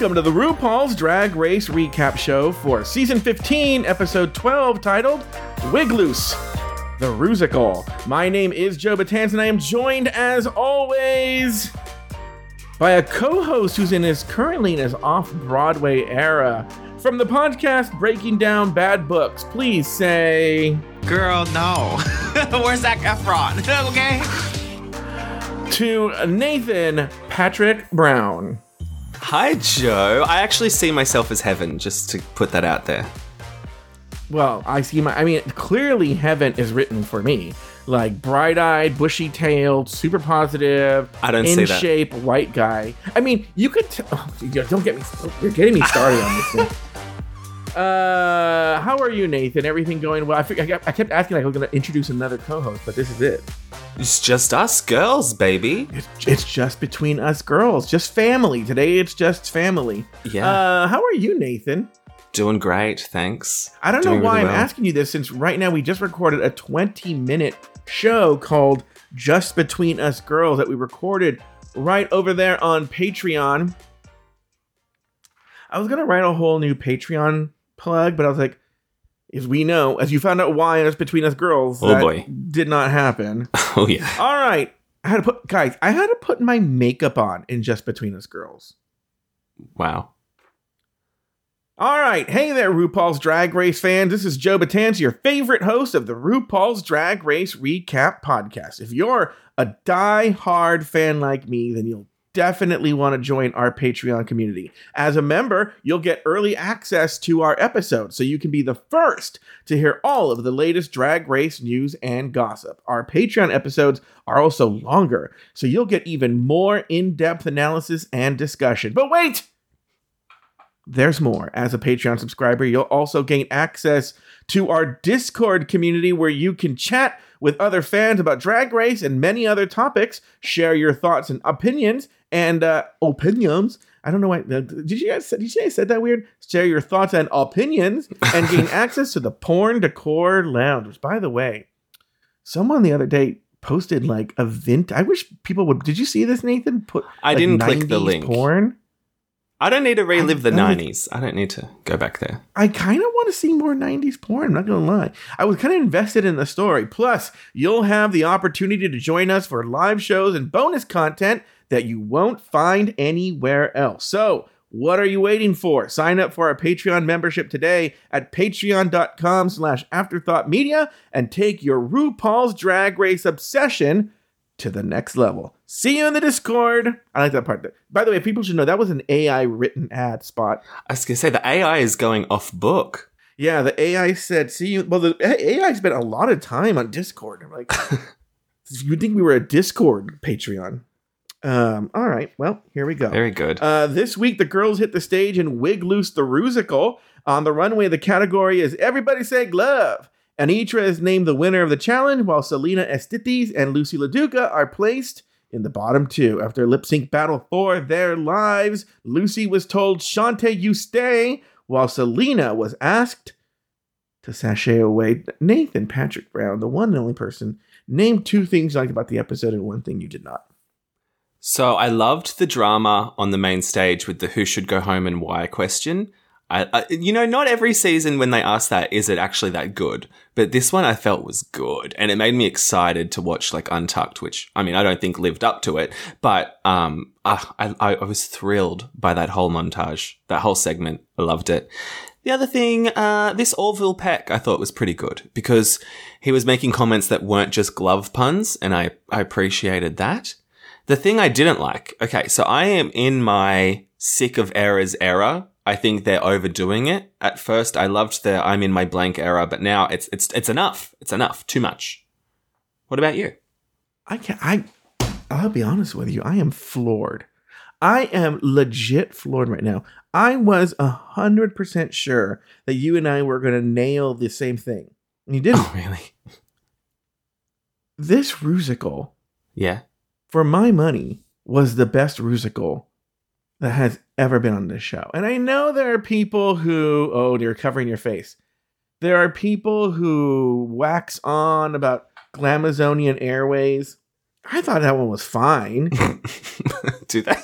Welcome to the RuPaul's Drag Race Recap Show for Season 15, Episode 12, titled Wig Loose, the Rusical. My name is Joe Betance, and I am joined, as always, by a co-host who's in his currently in his off-Broadway era. From the podcast Breaking Down Bad Books, please say... Girl, no. Where's Zac Efron? okay. To Nathan Patrick Brown. Hi, Joe. I actually see myself as heaven, just to put that out there. Well, I see my. I mean, clearly heaven is written for me. Like bright-eyed, bushy-tailed, super positive, I don't in see that. shape white guy. I mean, you could. T- oh, don't get me. You're getting me started on this thing. Uh, how are you, Nathan? Everything going well? I, I, kept, I asking like I'm going to introduce another co-host, but this is it. It's just us girls, baby. It's, it's just between us girls, just family. Today, it's just family. Yeah. Uh, how are you, Nathan? Doing great, thanks. I don't know why really I'm well. asking you this since right now we just recorded a 20 minute show called Just Between Us Girls that we recorded right over there on Patreon. I was gonna write a whole new Patreon plug, but I was like, as we know, as you found out why it's Between Us Girls, Oh, that boy. did not happen. Oh, yeah. All right. I had to put guys, I had to put my makeup on in Just Between Us Girls. Wow. All right. Hey there, RuPaul's Drag Race fans. This is Joe Betance, your favorite host of the RuPaul's Drag Race Recap podcast. If you're a die-hard fan like me, then you'll definitely want to join our Patreon community. As a member, you'll get early access to our episodes, so you can be the first to hear all of the latest drag race news and gossip. Our Patreon episodes are also longer, so you'll get even more in-depth analysis and discussion. But wait! There's more. As a Patreon subscriber, you'll also gain access to our Discord community where you can chat with other fans about Drag Race and many other topics, share your thoughts and opinions, and uh, opinions. I don't know why. uh, Did you guys? Did you say I said that weird? Share your thoughts and opinions, and gain access to the Porn Decor Lounge. Which, by the way, someone the other day posted like a vint. I wish people would. Did you see this, Nathan? Put I like, didn't click the 90s link. Porn. I don't need to relive the I don't- 90s. I don't need to go back there. I kind of want to see more 90s porn. I'm not going to lie. I was kind of invested in the story. Plus, you'll have the opportunity to join us for live shows and bonus content that you won't find anywhere else. So, what are you waiting for? Sign up for our Patreon membership today at patreon.com slash afterthoughtmedia and take your RuPaul's Drag Race obsession to the next level. See you in the Discord. I like that part. By the way, people should know that was an AI written ad spot. I was going to say, the AI is going off book. Yeah, the AI said, "See you." Well, the AI spent a lot of time on Discord. I'm like, you'd think we were a Discord Patreon. Um. All right. Well, here we go. Very good. Uh, this week, the girls hit the stage and Wig Loose the Rusical. On the runway, the category is Everybody Say Glove. Anetra is named the winner of the challenge, while Salina EsTitties and Loosey LaDuca are placed in the bottom two. After lip sync battle for their lives, Lucy was told, Shante, you stay, while Salina was asked to sashay away. Nathan Patrick Brown, the one and only person, named two things you liked about the episode and one thing you did not. So I loved the drama on the main stage with the who should go home and why question. I, I, you know, not every season when they ask that is it actually that good, but this one I felt was good, and it made me excited to watch like Untucked, which I mean I don't think lived up to it, but um, ah, I, I, I was thrilled by that whole montage, that whole segment. I loved it. The other thing, uh, this Orville Peck, I thought was pretty good because he was making comments that weren't just glove puns, and I, I appreciated that. The thing I didn't like, okay, so I am in my sick of errors era. I think they're overdoing it. At first, I loved the I'm in my blank era, but now it's it's it's enough. It's enough. Too much. What about you? I can't. I I'll be honest with you. I am floored. I am legit floored right now. I was a hundred percent sure that you and I were gonna nail the same thing. You didn't. Oh, really? This rusical, Yeah. For my money, was the best rusical that has ever been on this show. And I know there are people who oh, you're covering your face. There are people who wax on about Glamazonian Airways. I thought that one was fine. Do they?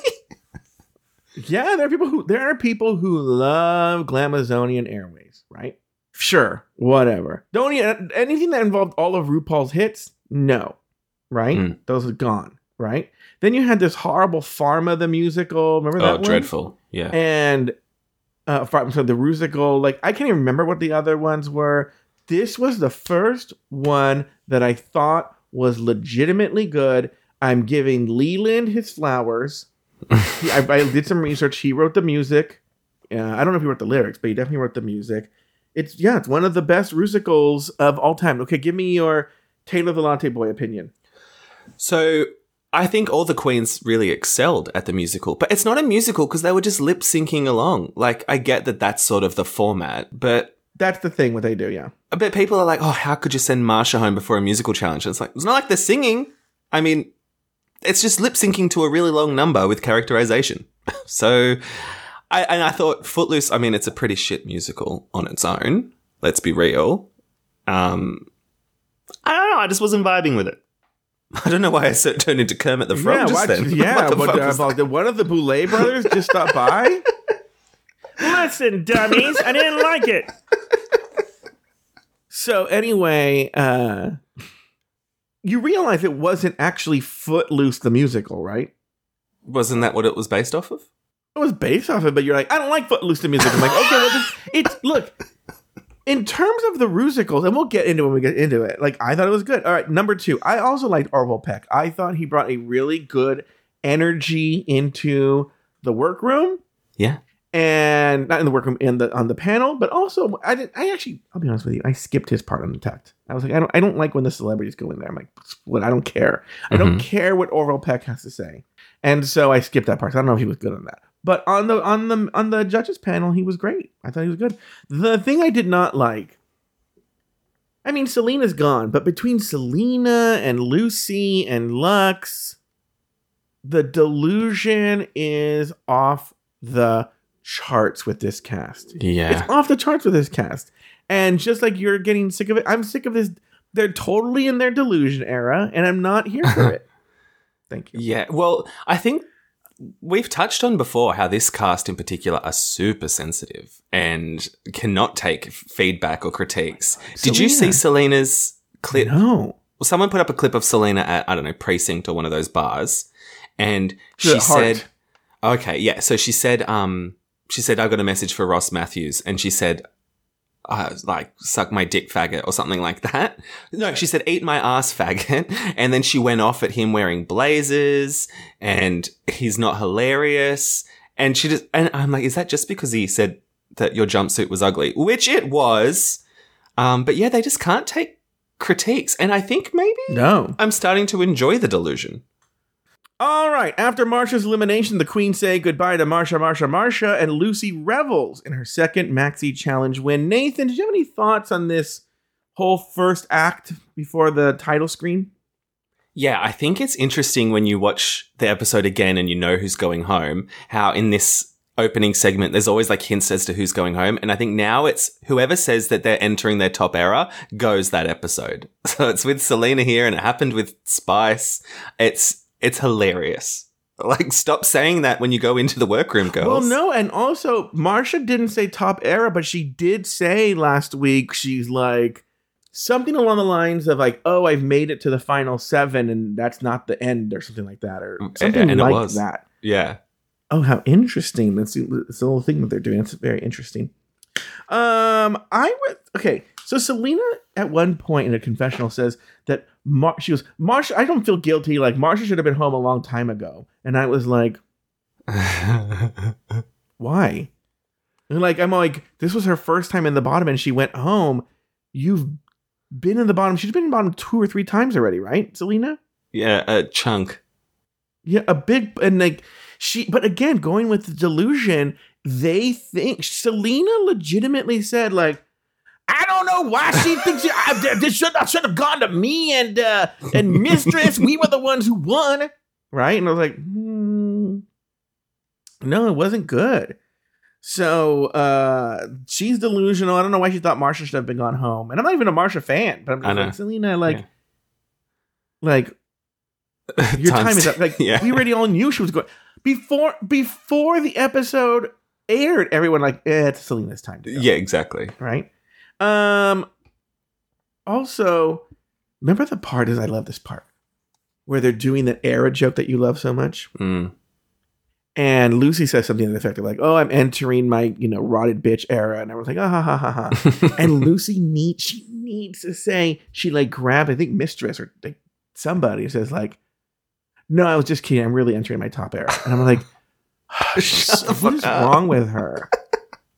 Yeah, there are people who there are people who love Glamazonian Airways, right? Sure, whatever. Don't anything that involved all of RuPaul's hits, no, right? Mm. Those are gone, right? Then you had this horrible Pharma the musical. Remember that Oh, one? dreadful. Yeah. And uh, Pharma, so the musical, like I can't even remember what the other ones were. This was the first one that I thought was legitimately good. I'm giving Leland his flowers. He- I, I did some research. He wrote the music. Uh, I don't know if he wrote the lyrics, but he definitely wrote the music. It's yeah, it's one of the best musicals of all time. Okay, give me your Taylor the Latte Boy opinion. So I think all the queens really excelled at the musical, but it's not a musical because they were just lip syncing along. Like I get that that's sort of the format, but That's the thing what they do. Yeah, but people are like, oh, how could you send Marsha home before a musical challenge? And it's like it's not like they're singing. I mean, it's just lip syncing to a really long number with characterization. so, I and I thought Footloose. I mean, it's a pretty shit musical on its own. Let's be real. Um, I don't know. I just wasn't vibing with it. I don't know why I so turned into Kermit the Frog yeah, just watch- then. yeah. What the what, fuck uh, was about one of the Boulet brothers just stopped by. Listen, dummies, I didn't like it. So anyway, uh you realize it wasn't actually Footloose the musical, right? Wasn't that what it was based off of? It was based off of it, but you're like, I don't like Footloose the music. I'm like, okay, well, this, it's look. In terms of the musicals, and we'll get into it when we get into it. Like, I thought it was good. All right, number two, I also liked Orville Peck. I thought he brought a really good energy into the workroom. Yeah. and not in the workroom in the on the panel, but also I did I actually I'll be honest with you, I skipped his part on the text. I was like, I don't I don't like when the celebrities go in there. I'm like, what I don't care. I don't mm-hmm. care what Orville Peck has to say. And so I skipped that part. So I don't know if he was good on that. But on the on the on the judges panel, he was great. I thought he was good. The thing I did not like I mean, Salina's gone, but between Salina and Lucy and Lux, the delusion is off the charts with this cast. Yeah. It's off the charts with this cast. And just like you're getting sick of it, I'm sick of this. They're totally in their delusion era, and I'm not here for it. Thank you. Yeah. Well, I think we've touched on before how this cast in particular are super sensitive and cannot take feedback or critiques. Did you see Salina's clip? No. Well, someone put up a clip of Salina at, I don't know, Precinct or one of those bars. And she The Heart. said, okay, yeah. So she said, um, she said, I got a message for Ross Mathews. And she said, uh, like, suck my dick faggot or something like that. No, she said, eat my ass faggot. And then she went off at him wearing blazers and he's not hilarious. And she just, and I'm like, is that just because he said that your jumpsuit was ugly? Which it was. Um, but yeah, they just can't take critiques. And I think maybe No. I'm starting to enjoy the delusion. All right. After Marsha's elimination, the Queen say goodbye to Marsha, Marsha, Marsha, and Lucy revels in her second Maxi Challenge win. Nathan, did you have any thoughts on this whole first act before the title screen? Yeah, I think it's interesting when you watch the episode again and you know who's going home, how in this opening segment, there's always like hints as to who's going home. And I think now it's whoever says that they're entering their top era goes that episode. So it's with Salina here and it happened with Spice. It's, it's hilarious. Like, stop saying that when you go into the workroom, girls. Well, no, and also Marsha didn't say top era, but she did say last week she's like something along the lines of like, "Oh, I've made it to the final seven, and that's not the end," or something like that, or Mm, something and it like was. that. Yeah. Oh, how interesting! That's the, that's the little thing that they're doing. It's very interesting. Um, I would okay. So Salina at one point in a confessional says that Mar- she was Marsha. I don't feel guilty. Like Marsha should have been home a long time ago, and I was like, why? And like I'm like, this was her first time in the bottom, and she went home. You've been in the bottom. She's been in the bottom two or three times already, right, Salina? yeah, a chunk. Yeah, a big and like she. But again, going with the delusion, they think Salina legitimately said like. I don't know why she thinks she, I, this should I should have gone to me and uh and mistress. we were the ones who won, right? And I was like, hmm, no, it wasn't good. So uh she's delusional. I don't know why she thought Marsha should have been gone home. And I'm not even a Marsha fan, but I'm just like, Salina, like, Yeah. like your time is up. Like yeah. we already all knew she was going before before the episode aired. Everyone like, eh, it's Salina's time to go. yeah, exactly. right. Um. Also, remember the part is I love this part where they're doing that era joke that you love so much, Mm. and Lucy says something to the effect of like, "Oh, I'm entering my you know rotted bitch era," and everyone's like, "Ah ha ha ha ha." and Lucy needs she needs to say she like grabbed I think mistress or like somebody says like, "No, I was just kidding. I'm really entering my top era," and I'm like, "What is wrong with her?"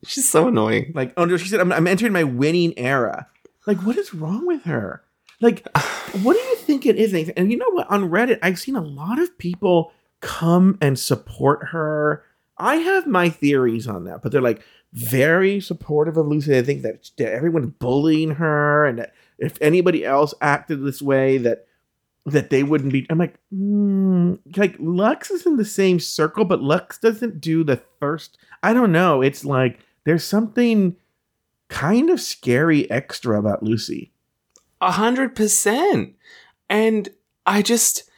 She's so annoying. Like, oh no, she said, I'm, I'm entering my winning era. Like, what is wrong with her? Like, what do you think it is? And you know what? On Reddit, I've seen a lot of people come and support her. I have my theories on that, but they're like very supportive of Lucy. They think that, that everyone's bullying her, and that if anybody else acted this way, that that they wouldn't be. I'm like, mm, like Lux is in the same circle, but Lux doesn't do the first. I don't know. It's like there's something kind of scary extra about Lucy. A hundred percent. And I just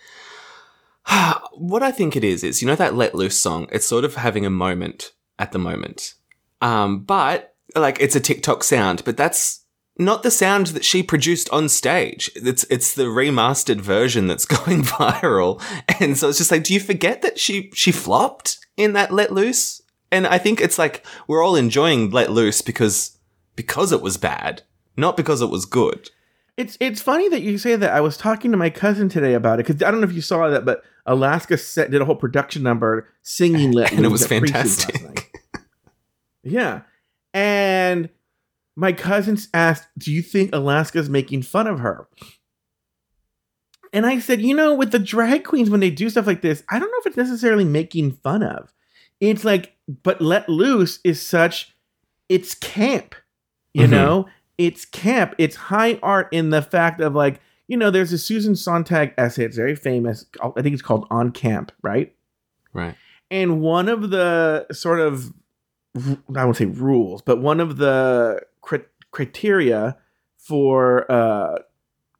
what I think it is is you know that let loose song. It's sort of having a moment at the moment, um, but like it's a TikTok sound, but that's not the sound that she produced on stage. It's it's the remastered version that's going viral, and so it's just like, do you forget that she she flopped in that let loose? And I think it's like we're all enjoying let loose because because it was bad, not because it was good. It's it's funny that you say that. I was talking to my cousin today about it because I don't know if you saw that, but Alaska set, did a whole production number singing "Let Loose. And it was at Precinct last fantastic. yeah, and my cousins asked, "Do you think Alaska's making fun of her?" And I said, "You know, with the drag queens when they do stuff like this, I don't know if it's necessarily making fun of. It's like, but Let Loose is such, it's camp, you Mhm. know." it's camp. It's high art in the fact of like, you know, there's a Susan Sontag essay. It's very famous. I think it's called On Camp, right? Right. And one of the sort of, I won't say rules, but one of the cri- criteria for uh,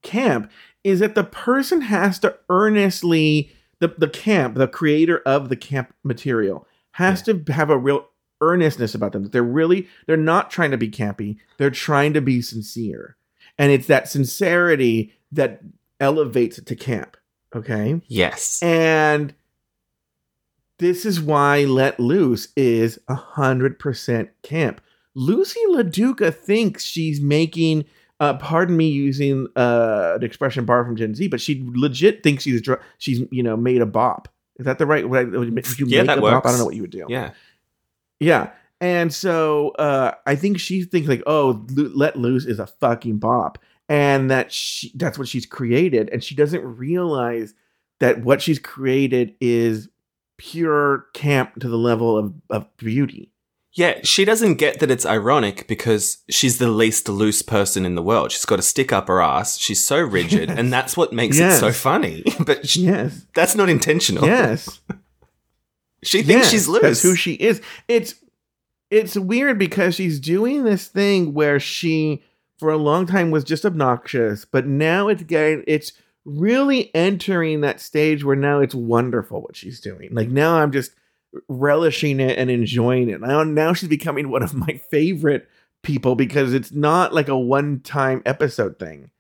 camp is that the person has to earnestly, the, the camp, the creator of the camp material, has to have a real earnestness about them. That they're really, they're not trying to be campy. They're trying to be sincere. And it's that sincerity that elevates it to camp. Okay. Yes. And this is why Let Loose is a hundred percent camp. Loosey LaDuca thinks she's making, uh, pardon me using uh, an expression borrowed from Gen Z, but she legit thinks she's dr- she's you know made a bop. Is that the right way? Would you Yeah, make that a bop? I don't know what you would do. yeah. Yeah. And so uh, I think she thinks like, oh, Let Loose is a fucking bop, and that she that's what she's created, and she doesn't realize that what she's created is pure camp to the level of of beauty. Yeah, she doesn't get that it's ironic because she's the least loose person in the world. She's got a stick up her ass. She's so rigid, Yes. and that's what makes Yes. it so funny. But she, Yes. that's not intentional. Yes. She thinks Yes, she's loose. That's who she is. It's it's weird because she's doing this thing where she for a long time was just obnoxious, but now it's getting it's really entering that stage where now it's wonderful what she's doing. Like now I'm just relishing it and enjoying it. Now now she's becoming one of my favorite people because it's not like a one-time episode thing.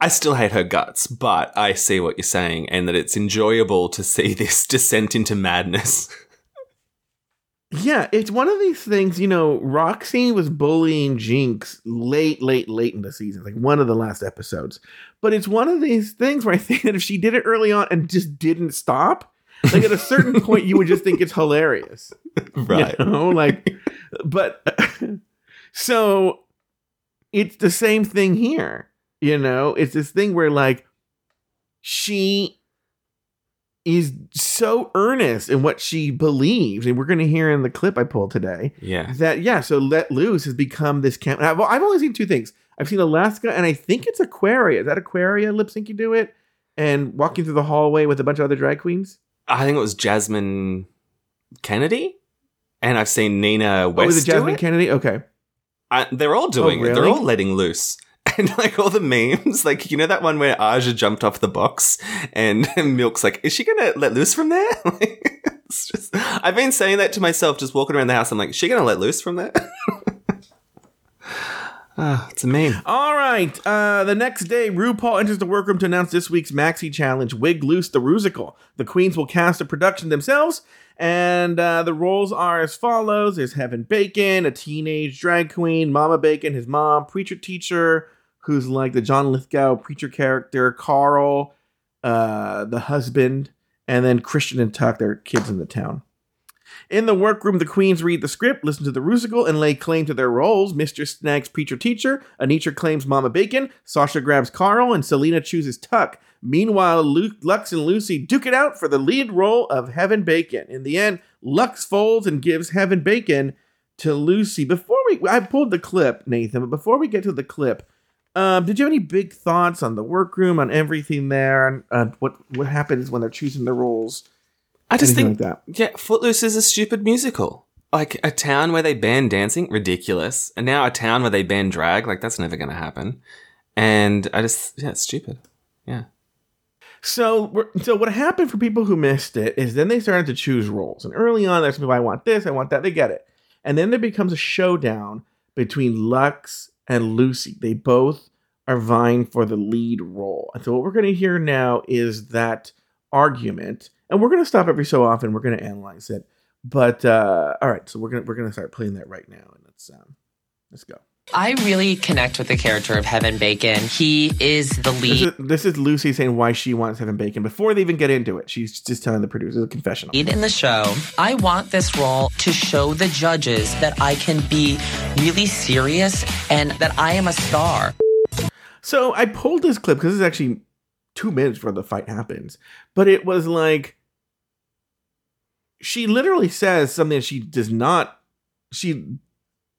I still hate her guts, but I see what you're saying and that it's enjoyable to see this descent into madness. Yeah, it's one of these things, you know, Roxy was bullying Jinkx late, late, late in the season, like one of the last episodes. But it's one of these things where I think that if she did it early on and just didn't stop, like at a certain point, you would just think it's hilarious. Right. You know, like, but so it's the same thing here. You know, it's this thing where like she is so earnest in what she believes, and we're going to hear in the clip I pulled today Yeah. that yeah. So let loose has become this camp. I've, I've only seen two things. I've seen Alaska, and I think it's Aquaria. Is that Aquaria lip sync you do it? And walking through the hallway with a bunch of other drag queens. I think it was Jasmine Kennedy, and I've seen Nina Oh, West. was it Jasmine it. Kennedy? Okay. I, they're all doing oh, it. They're all letting loose. And like all the memes, like you know that one where Aja jumped off the box and Milk's like, "Is she gonna let loose from there?" Like, it's just, I've been saying that to myself, just walking around the house. I'm like, "Is she gonna let loose from there?" Ah, it's a meme. All right. Uh, the next day, RuPaul enters the workroom to announce this week's Maxi Challenge, Wig Loose the Rusical. The queens will cast a production themselves, and uh, the roles are as follows There's Heaven Bacon, a teenage drag queen, Mama Bacon, his mom, preacher teacher, who's like the John Lithgow preacher character, Carl, uh, the husband, and then Christian and Tuck, their kids in the town. In the workroom, the queens read the script, listen to the rusical, and lay claim to their roles. Mistress snags preacher teacher, Anetra claims Mama Bacon, Sasha grabs Carl, and Salina chooses Tuck. Meanwhile, Lu- Lux and Lucy duke it out for the lead role of Heaven Bacon. In the end, Lux folds and gives Heaven Bacon to Lucy. Before we, I pulled the clip, Nathan, but before we get to the clip, um, did you have any big thoughts on the workroom, on everything there, and uh, what what happens when they're choosing the roles? I just Anything think like that. Yeah, Footloose is a stupid musical. Like a town where they ban dancing, ridiculous. And now a town where they ban drag, like that's never going to happen. And I just, yeah, it's stupid. Yeah. So, so what happened for people who missed it is then they started to choose roles, and early on, there's people I want this, I want that, they get it, and then there becomes a showdown between Lux and Lucy. They both are vying for the lead role, and so what we're going to hear now is that argument, and we're going to stop every so often. We're going to analyze it, but uh, all right, so we're gonna we're gonna start playing that right now, and let's um, let's go. I really connect with the character of Heaven Bacon. He is the This lead is, this is Lucy saying why she wants Heaven Bacon before they even get into it. She's just telling the producers a confessional. in the show. I want this role to show the judges that I can be really serious and that I am a star. So I pulled this clip because it's actually two minutes before the fight happens. But it was like she literally says something that she does not. She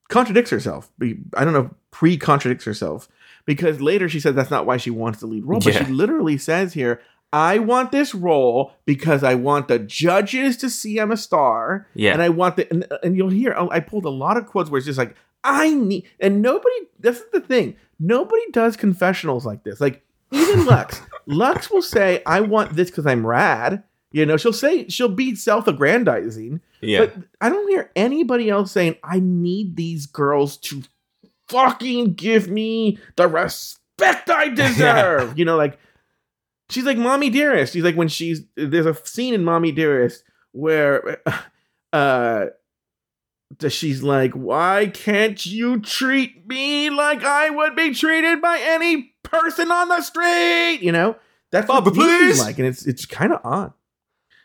contradicts herself. I don't know, pre contradicts herself because later she says that's not why she wants the lead role. But she literally says here, "I want this role because I want the judges to see I'm a star." Yeah. and I want the and, and you'll hear I pulled a lot of quotes where it's just like I need and nobody. This is the thing. Nobody does confessionals like this. Like even Lux. Lux will say, "I want this because I'm rad." You know, she'll say she'll be self-aggrandizing. Yeah. But I don't hear anybody else saying, "I need these girls to fucking give me the respect I deserve." Yeah. You know, like she's like mommy dearest. She's like when she's there's a scene in Mommy Dearest where uh she's like, why can't you treat me like I would be treated by any person on the street? You know, that's Barbara, what please! like, and it's it's kind of odd.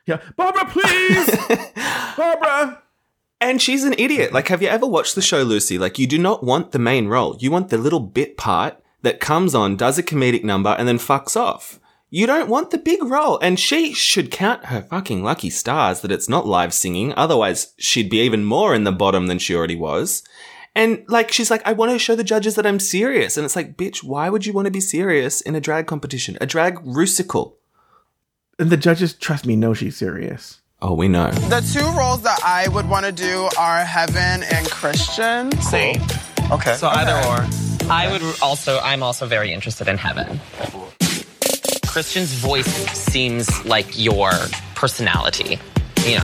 Yeah, Barbara, please, Barbara. And she's an idiot. Like, have you ever watched the show Lucy? Like, you do not want the main role. You want the little bit part that comes on, does a comedic number, and then fucks off. You don't want the big role. And she should count her fucking lucky stars that it's not live singing. Otherwise, she'd be even more in the bottom than she already was. And like, she's like, I want to show the judges that I'm serious. And it's like, bitch, why would you want to be serious in a drag competition? A drag rusical. And the judges, trust me, know she's serious. Oh, we know. The two roles that I would want to do are Heaven and Christian. See? Okay. So either or. I would also, I'm also very interested in Heaven. Christian's voice seems like your personality. You know,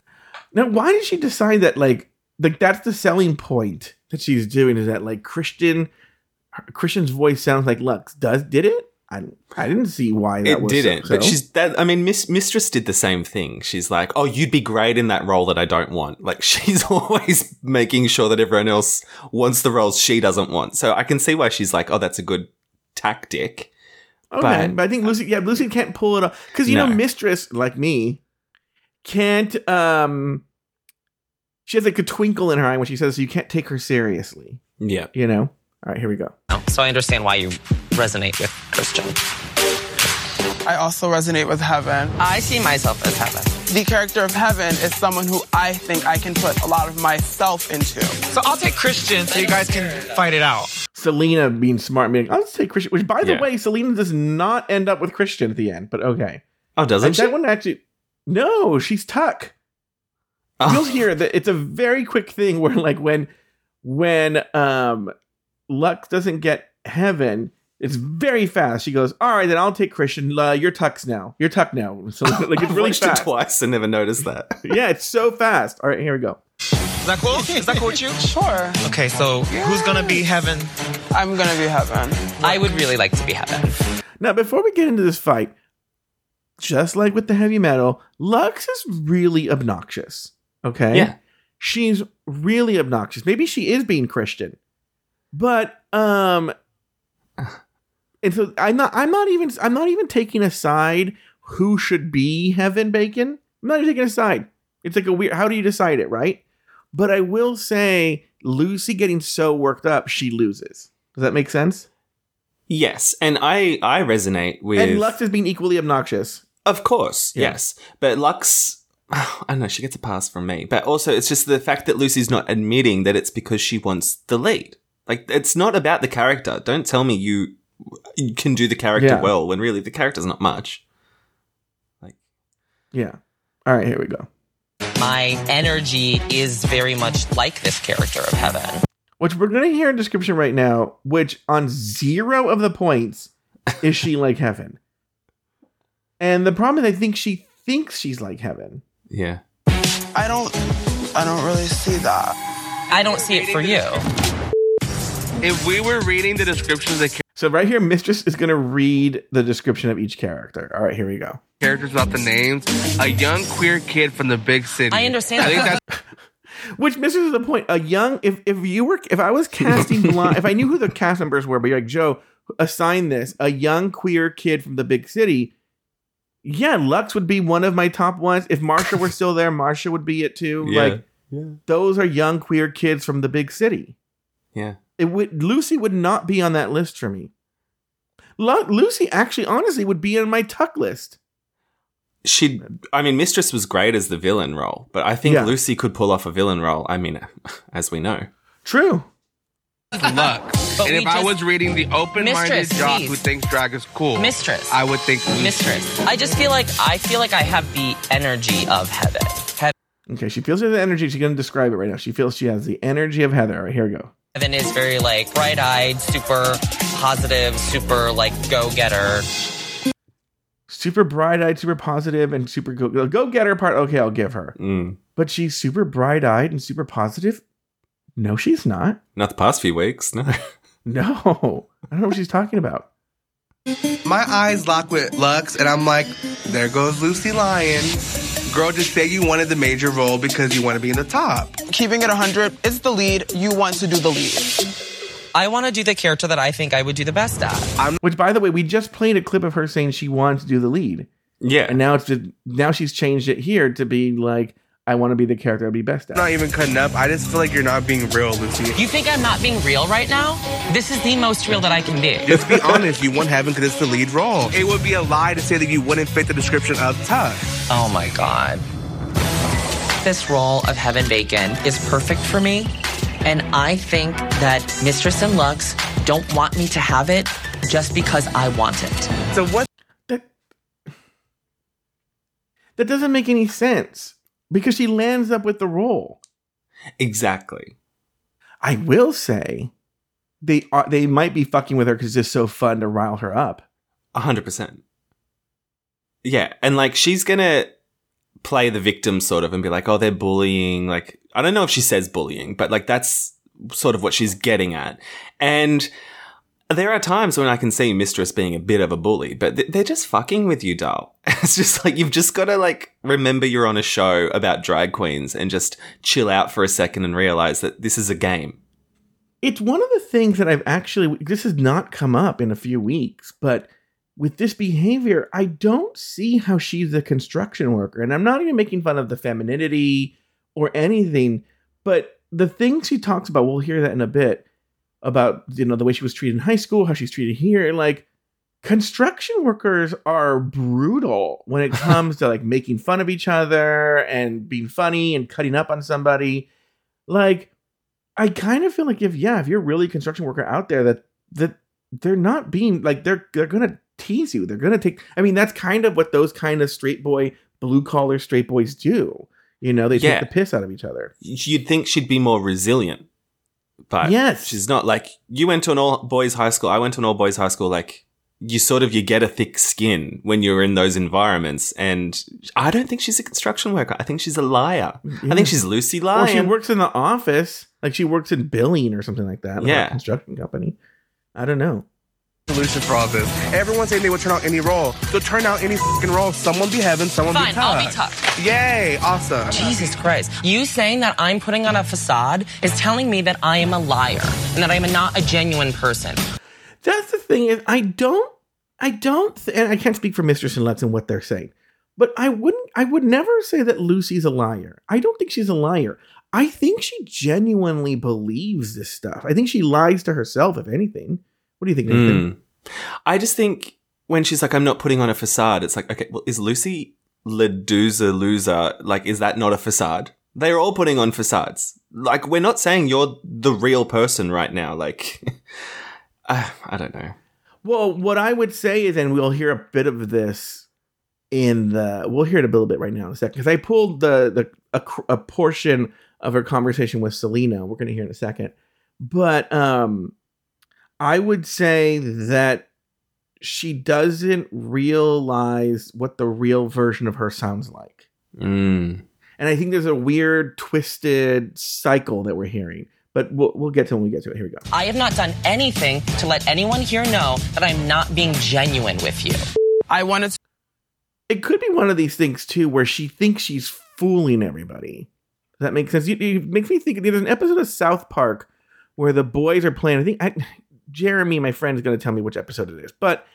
Now, why did she decide that? Like, like that's the selling point that she's doing is that like Christian, Christian's voice sounds like Lux. Does did it? I I didn't see why that it didn't, so. but she's that. I mean, Miss, Mistress did the same thing. She's like, "Oh, you'd be great in that role that I don't want." Like she's always making sure that everyone else wants the roles she doesn't want. So I can see why she's like, "Oh, that's a good tactic." okay. but- But, I think Lucy, yeah, Lucy can't pull it off because you know, Mistress like me can't. um She has like a twinkle in her eye when she says you can't take her seriously. Yeah, You know. All right, here we go. So I understand why you resonate with Christian. I also resonate with Heaven. I see myself as Heaven. The character of Heaven is someone who I think I can put a lot of myself into. So I'll take Christian so you guys can fight it out. Salina being smart, being I'll just take Christian. Which, by the Yeah. way, Salina does not end up with Christian at the end. But okay, Oh, doesn't Like, she? that one actually. No, she's Tuck. Oh. You'll hear that it's a very quick thing where, like, when when um Lux doesn't get heaven, it's very fast. She goes, "All right, then I'll take Christian. Uh, you're Tuck's now. You're Tuck now." So like, it's I've really watched fast. it twice and never noticed that. Yeah, it's so fast. All right, here we go. Is that cool? Is that cool with you? Sure, Okay, so who's gonna be Heaven? I'm gonna be Heaven. I would really like to be Heaven. Now, before we get into this fight, just like with the heavy metal, Lux is really obnoxious. Okay. Yeah. She's really obnoxious. Maybe she is being Christian. But um and so I'm not I'm not even I'm not even taking a side who should be heaven bacon. I'm not even taking a side. It's like a weird how do you decide it, right? But I will say Lucy getting so worked up, she loses. Does that make sense? Yes, and I I resonate with. And Lux is being equally obnoxious. Of course, Yeah. yes. But Lux, I don't know, she gets a pass from me. But also, it's just the fact that Lucy's not admitting that it's because she wants the lead. Like, it's not about the character. Don't tell me you, you can do the character Yeah. well when really the character's not much. Like Yeah. All right, here we go. My energy is very much like this character of Heaven. Which we're going to hear in description right now, which on zero of the points is she like heaven. And the problem is, I think she thinks she's like heaven. Yeah. I don't, I don't really see that. I don't see it for you. If we were reading the descriptions of the So right here, Mistress is going to read the description of each character. All right, here we go. characters without the names, a young queer kid from the big city. I understand I think that. that's Which misses the point. A young, if if you were, if I was casting blind, if I knew who the cast members were, but you're like Joe, assign this a young queer kid from the big city. Yeah, Lux would be one of my top ones. If Marsha were still there, Marsha would be it too. Yeah. Like those are young queer kids from the big city. Yeah. It would Lucy would not be on that list for me. Lu- Lucy actually, honestly, would be on my tuck list. She, I mean, Mistress was great as the villain role, but I think Yeah. Lucy could pull off a villain role. I mean, as we know. True. luck. And we if I was reading the open-minded Mistress, jock who thinks drag is cool, Mistress. I would think Lucy. Mistress. I just feel like I feel like I have the energy of Heather. Heather. Okay, she feels she has the energy. She's going to describe it right now. She feels she has the energy of Heather. All right, here we go. Heaven is very like bright-eyed, super positive, super like go-getter. super bright eyed, super positive, and super go go getter part. Okay, I'll give her. Mm. But she's super bright eyed and super positive. No, she's not. Not the past few weeks, no. No, I don't know what she's talking about. My eyes lock with Lux, and I'm like, there goes Lucy Lyon. Girl, just say you wanted the major role because you want to be in the top. Keeping it 100 is the lead. You want to do the lead. I want to do the character that I think I would do the best at. Which, by the way, we just played a clip of her saying she wanted to do the lead, Yeah. and now it's just, now she's changed it here to be like, I want to be the character I'd be best at. Not even cutting up. I just feel like you're not being real, Lucy. You think I'm not being real right now? This is the most real that I can be. Just be honest. You want Heaven because it's the lead role. It would be a lie to say that you wouldn't fit the description of Tuck. Oh my god. This role of Heaven Bacon is perfect for me, and I think that Mistress and Lux don't want me to have it just because I want it. So what? that that doesn't make any sense because she lands up with the role. Exactly. I will say they are they might be fucking with her because it's just so fun to rile her up. A hundred percent. Yeah, and like she's gonna play the victim sort of and be like, "Oh, they're bullying." Like I don't know if she says bullying, but like that's sort of what she's getting at. And There are times when I can see Mistress being a bit of a bully, but th- they're just fucking with you, doll. It's just like you've just got to like remember you're on a show about drag queens and just chill out for a second and realize that this is a game. It's one of the things that I've actually this has not come up in a few weeks, but with this behavior, I don't see how she's a construction worker. And I'm not even making fun of the femininity or anything, but the things she talks about, we'll hear that in a bit about you know the way she was treated in high school, how she's treated here, like construction workers are brutal when it comes to like making fun of each other and being funny and cutting up on somebody. Like I kind of feel like if yeah, if you're really a construction worker out there that that they're not being like they're they're gonna tease you. They're gonna take I mean, that's kind of what those kind of straight boy, blue collar straight boys do. You know, they Yeah. take the piss out of each other. You'd think she'd be more resilient, but Yes. she's not. Like you went to an all boys high school, I went to an all boys high school. Like you sort of you get a thick skin when you're in those environments, and I don't think she's a construction worker. I think she's a liar. I think she's Lucy Or Lion. she works in the office, like she works in billing or something like that. like a Yeah. construction company. I don't know. Solution for all this. Everyone's saying they would turn out any role. So turn out any fucking role. Someone be heaven, someone Fine, be I'll be tuck. tucked. Yay, awesome. Jesus Christ. You saying that I'm putting on a facade is telling me that I am a liar and that I am not a genuine person. That's the thing is I don't I don't th- and I can't speak for Mistress and Lux and what they're saying. But I wouldn't I would never say that Lucy's a liar. I don't think she's a liar. I think she genuinely believes this stuff. I think she lies to herself if anything. What do you think, Nathan? Mm. I just think when she's like, I'm not putting on a facade, it's like, okay, well, is Lucy Leduza loser? Like, is that not a facade? They're all putting on facades. Like, we're not saying you're the real person right now. Like, uh, I don't know. Well, what I would say is, and we'll hear a bit of this in the, we'll hear it a little bit right now in a second, because I pulled the the a, a portion of her conversation with Salina. We're going to hear in a second, but um, I would say that she doesn't realize what the real version of her sounds like, Mm. and I think there's a weird, twisted cycle that we're hearing. But we'll, we'll get to it when we get to it. Here we go. I have not done anything to let anyone here know that I'm not being genuine with you. I wanted to it could be one of these things too where she thinks she's fooling everybody. Does that make sense? You- It makes me think there's an episode of South Park where the boys are playing. I think I, Jeremy, my friend, is going to tell me which episode it is, but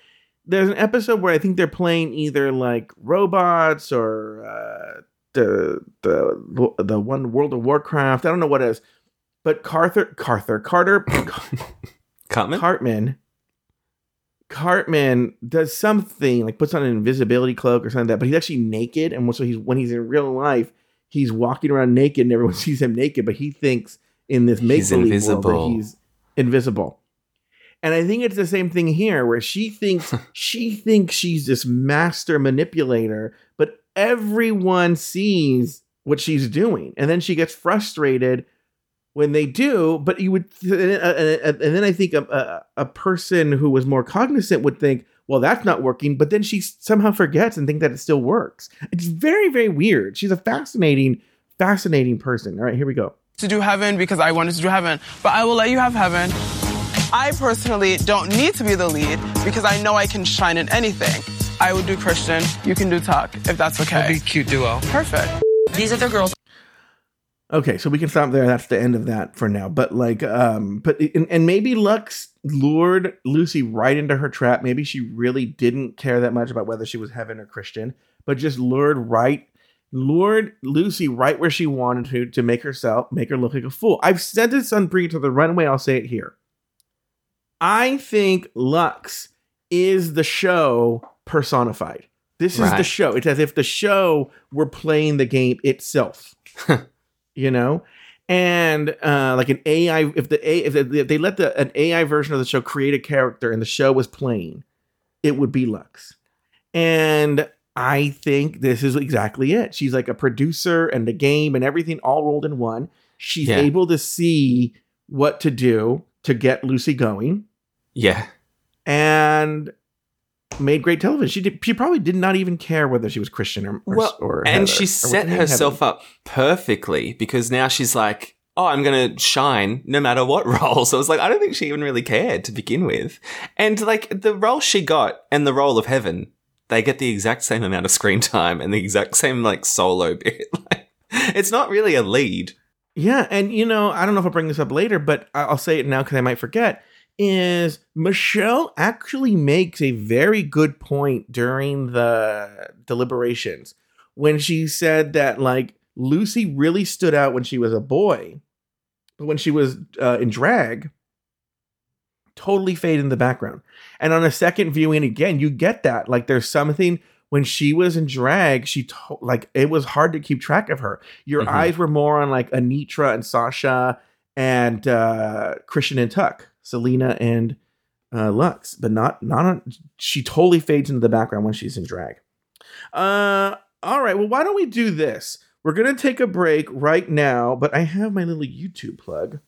there's an episode where I think they're playing either like robots or uh, the the the one World of Warcraft. I don't know what it is, but Carter Carter Carter Cartman? Cartman Cartman does something like puts on an invisibility cloak or something like that, but he's actually naked, and so he's when he's in real life, he's walking around naked, and everyone sees him naked, but he thinks in this make believe world that he's invisible. And I think it's the same thing here, where she thinks she thinks she's this master manipulator, but everyone sees what she's doing, and then she gets frustrated when they do. But you would, uh, uh, and then I think a, a, a person who was more cognizant would think, well, that's not working. But then she somehow forgets and think that it still works. It's very, very weird. She's a fascinating, fascinating person. All right, here we go. to do heaven because I wanted to do heaven, but I will let you have heaven. I personally don't need to be the lead because I know I can shine in anything. I would do Christian, you can do Tuck, if that's okay. That'd be a cute duo. Perfect. These are the girls Okay, so we can stop there. That's the end of that for now. But like, um, but and, and maybe Lux lured Lucy right into her trap. Maybe she really didn't care that much about whether she was heaven or Christian, but just lured right, lured Lucy right where she wanted to to make herself make her look like a fool. I've said this on Bring It to the Runway. I'll say it here. I think Lux is the show personified. This is the show. It's as if the show were playing the game itself. You know? And uh like an ai if the a if they, if they let the an ai version of the show create a character and the show was playing it would be lux. And i think this is exactly it. She's like a producer and the game and everything all rolled in one. She's Yeah. able to see what to do to get lucy going Yeah. and made great television she did she probably did not even care whether she was christian or, or, Well, or and Heather, she set what's her name? herself up perfectly because now she's like, oh, I'm going to shine no matter what role. So I was like, I don't think she even really cared to begin with. And like the role she got and the role of Heaven, they get the exact same amount of screen time and the exact same like solo bit. Like, it's not really a lead. Yeah, and you know, I don't know if I'll bring this up later, but I'll say it now because I might forget. Is Michelle actually makes a very good point during the deliberations when she said that like Lucy really stood out when she was a boy, but when she was uh, in drag, totally fade in the background. And on a second viewing again, you get that like there's something when she was in drag, she to- like it was hard to keep track of her. Your Mhm. eyes were more on like Anetra and Sasha and uh Christian and Tuck, Salina and uh Lux, but not not on she totally fades into the background when she's in drag. Uh all right, well why don't we do this? We're to take a break right now, but I have my little YouTube plug.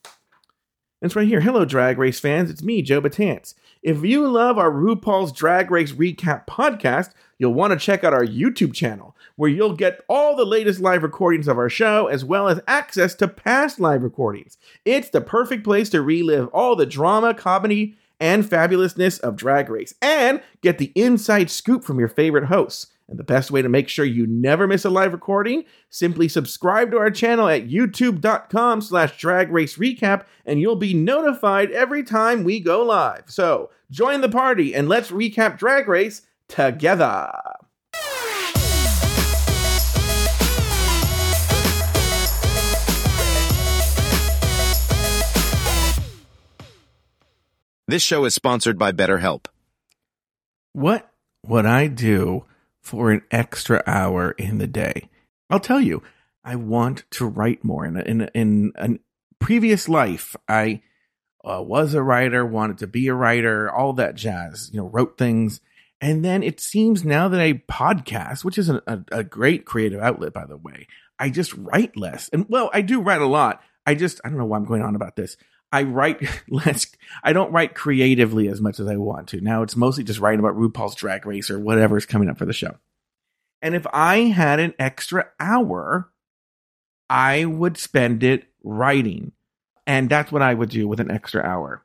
It's right here. Hello, Drag Race fans. It's me, Joe Betance. If you love our RuPaul's Drag Race Recap podcast, you'll want to check out our YouTube channel, where you'll get all the latest live recordings of our show, as well as access to past live recordings. It's the perfect place to relive all the drama, comedy, and fabulousness of Drag Race, and get the inside scoop from your favorite hosts. And the best way to make sure you never miss a live recording, simply subscribe to our channel at youtube.com slash drag race recap, and you'll be notified every time we go live. So join the party and let's recap Drag Race together. This show is sponsored by BetterHelp. What would I do for an extra hour in the day? I'll tell you, I want to write more. In a, in a, in a previous life, I uh, was a writer, wanted to be a writer, all that jazz. You know, wrote things, and then it seems now that I podcast, which is a, a, a great creative outlet, by the way, I just write less. And well, I do write a lot. I just I don't know why I'm going on about this. I write less. I don't write creatively as much as I want to. Now it's mostly just writing about RuPaul's Drag Race or whatever is coming up for the show. And if I had an extra hour, I would spend it writing. And that's what I would do with an extra hour.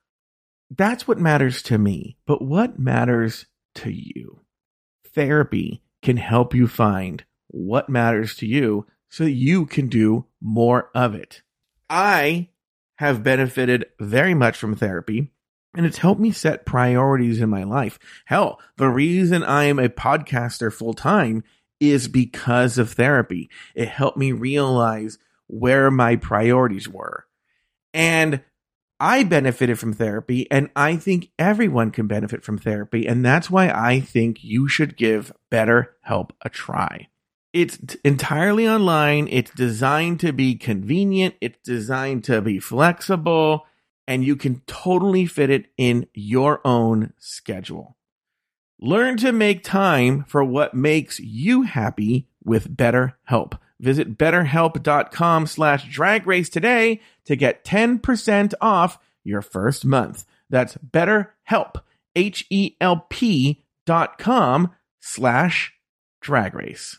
That's what matters to me. But what matters to you? Therapy can help you find what matters to you so that you can do more of it. I have benefited very much from therapy and it's helped me set priorities in my life. Hell, the reason I am a podcaster full time is because of therapy. It helped me realize where my priorities were. And I benefited from therapy, and I think everyone can benefit from therapy. And that's why I think you should give BetterHelp a try. It's entirely online. It's designed to be convenient. It's designed to be flexible, and you can totally fit it in your own schedule. Learn to make time for what makes you happy with BetterHelp. Visit betterhelp.com slash drag race today to get 10% off your first month. That's betterhelp, H-E-L-P dot com slash drag race.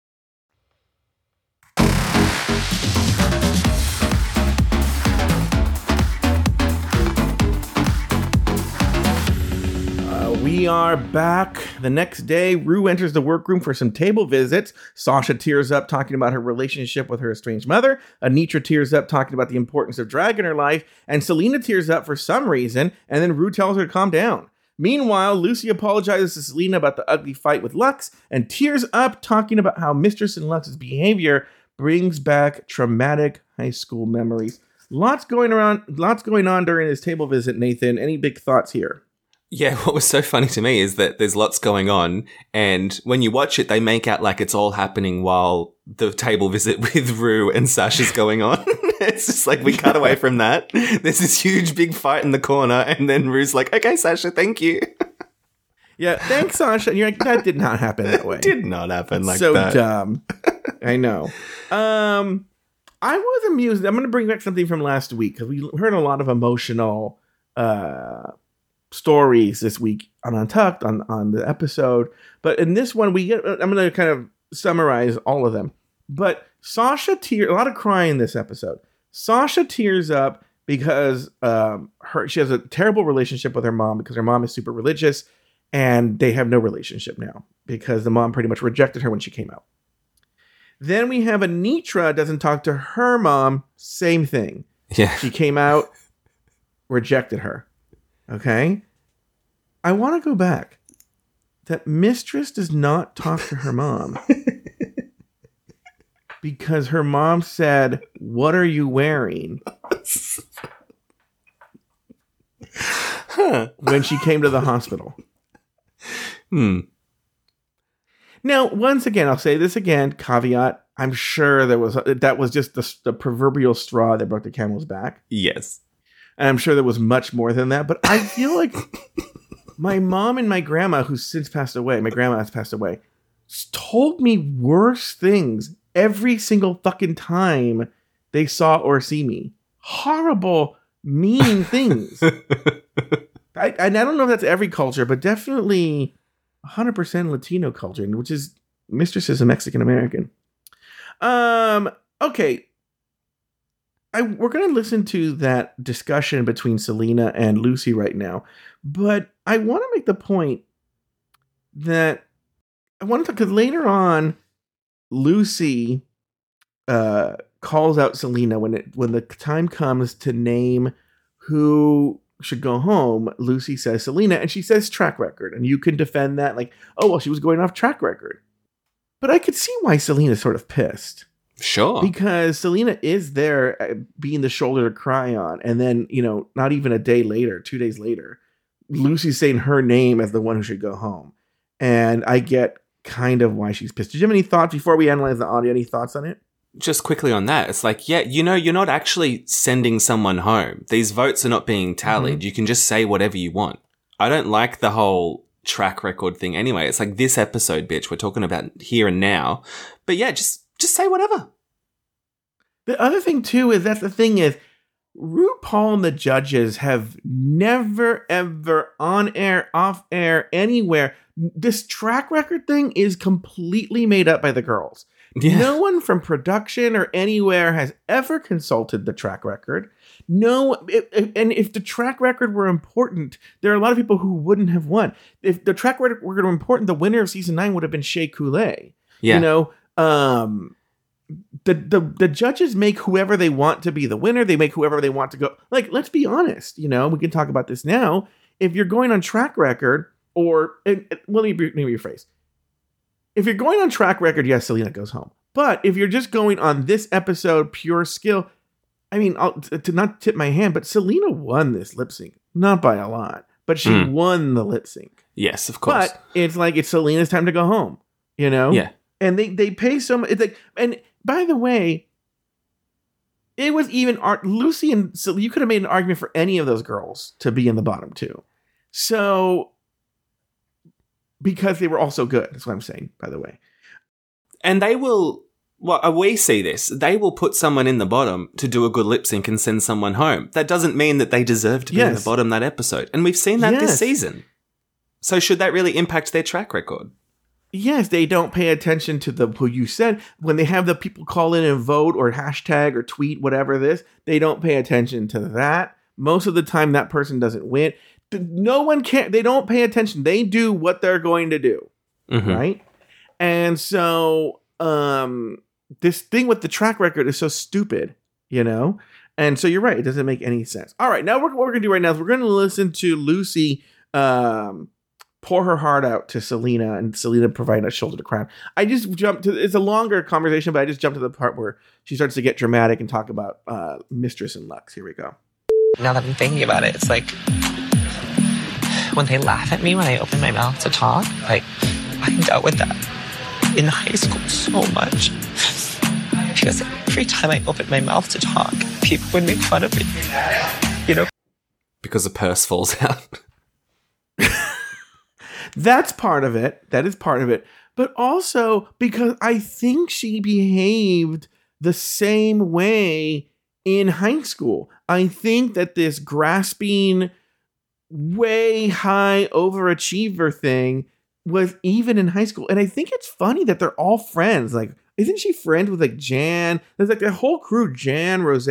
We are back. The next day, Ru enters the workroom for some table visits. Sasha tears up talking about her relationship with her estranged mother. Anetra tears up talking about the importance of drag in her life. And Salina tears up for some reason. And then Ru tells her to calm down. Meanwhile, Loosey apologizes to Salina about the ugly fight with Lux and tears up talking about how Mistress and Lux's behavior brings back traumatic high school memories. Lots going around, lots going on during this table visit, Nathan. Any big thoughts here? Yeah, what was so funny to me is that there's lots going on, and when you watch it, they make out like it's all happening while the table visit with Ru and Sasha's going on. it's just like we cut away from that. There's this huge big fight in the corner, and then Ru's like, "Okay, Sasha, thank you." Yeah, thanks, Sasha. And you're like, that did not happen that way. It did not happen like so that. dumb. I know. Um, I was amused. I'm going to bring back something from last week because we heard a lot of emotional uh, stories this week on Untucked on on the episode. But in this one, we get. I'm going to kind of summarize all of them. But Sasha tear a lot of crying this episode. Sasha tears up because um, her she has a terrible relationship with her mom because her mom is super religious and they have no relationship now because the mom pretty much rejected her when she came out. Then we have Anetra doesn't talk to her mom. Same thing. Yeah. She came out, rejected her. Okay. I want to go back. That mistress does not talk to her mom because her mom said, What are you wearing? when she came to the hospital. Hmm. Now, once again, I'll say this again. Caveat: I'm sure there was that was just the, the proverbial straw that broke the camel's back, Yes. And I'm sure there was much more than that. But I feel like my mom and my grandma, who's since passed away, my grandma has passed away, told me worse things every single fucking time they saw or see me. Horrible, mean things. I, and I don't know if that's every culture, but definitely 100% Latino culture, which is Mistress is a Mexican American. Um, okay. I we're going to listen to that discussion between Salina and Loosey right now, but I want to make the point that I want to talk because later on, Loosey uh, calls out Salina when it when the time comes to name who should go home. Loosey says Salina, and she says track record, and you can defend that like, oh well, she was going off track record. But I could see why Salina's sort of pissed Sure. because Salina is there uh, being the shoulder to cry on, and then you know, not even a day later, two days later, Loosey's saying her name as the one who should go home, and I get kind of why she's pissed. Did you have any thoughts before we analyze the audio? Any thoughts on it? just quickly on that, it's like, yeah, you know, you're not actually sending someone home. These votes are not being tallied. Mm-hmm. You can just say whatever you want. I don't like the whole track record thing anyway. It's like this episode, bitch. We're talking about here and now. But yeah, just just say whatever. The other thing too is that the thing is, RuPaul and the judges have never ever on air, off air, anywhere. This track record thing is completely made up by the girls. Yeah. No one from production or anywhere has ever consulted the track record. No, if, if- and if the track record were important, there are a lot of people who wouldn't have won. If the track record were important, the winner of season nine would have been Shea Coulee. Yeah. You know, um, the, the the judges make whoever they want to be the winner. They make whoever they want to go. Like, let's be honest. You know, we can talk about this now. If you're going on track record, or and, and- let me let me rephrase. If you're going on track record, yes, Salina goes home. But if you're just going on this episode, pure skill, I mean, I'll, to not tip my hand, but Salina won this lip sync, not by a lot, but she Mm. won the lip sync. Yes, of course. But it's like it's Salina's time to go home, you know? Yeah. And they they pay so much. It's like, and by the way, it was even art. Loosey and so you could have made an argument for any of those girls to be in the bottom two. So because they were all so good, that's what I'm saying. By the way, and they will. Well, uh, we see this. They will put someone in the bottom to do a good lip sync and send someone home. That doesn't mean that they deserve to be in the bottom that episode. And we've seen that this season. So should that really impact their track record? Yes, they don't pay attention to the who you said when they have the people call in and vote or hashtag or tweet whatever this. They don't pay attention to that. Most of the time, that person doesn't win. no one can they don't pay attention. They do what they're going to do. Mhm. Right? And so um this thing with the track record is so stupid, you know? And so you're right, it doesn't make any sense. All right, now we're, what we're gonna do right now is we're gonna listen to Loosey um pour her heart out to Salina and Salina providing a shoulder to cry. on. I just jumped to it's a longer conversation, but I just jumped to the part where she starts to get dramatic and talk about uh Mistress and Lux. Here we go. Now that I'm thinking about it, it's like when they laugh at me when I open my mouth to talk, like I dealt with that in high school so much. Because every time I opened my mouth to talk, people would make fun of me. You know? Because a purse falls out. That's part of it. That is part of it. But also because I think she behaved the same way in high school. I think that this grasping, way high overachiever thing was even in high school. And I think it's funny that they're all friends. Like, isn't she friends with like Jan? There's like a whole crew Jan, Rose,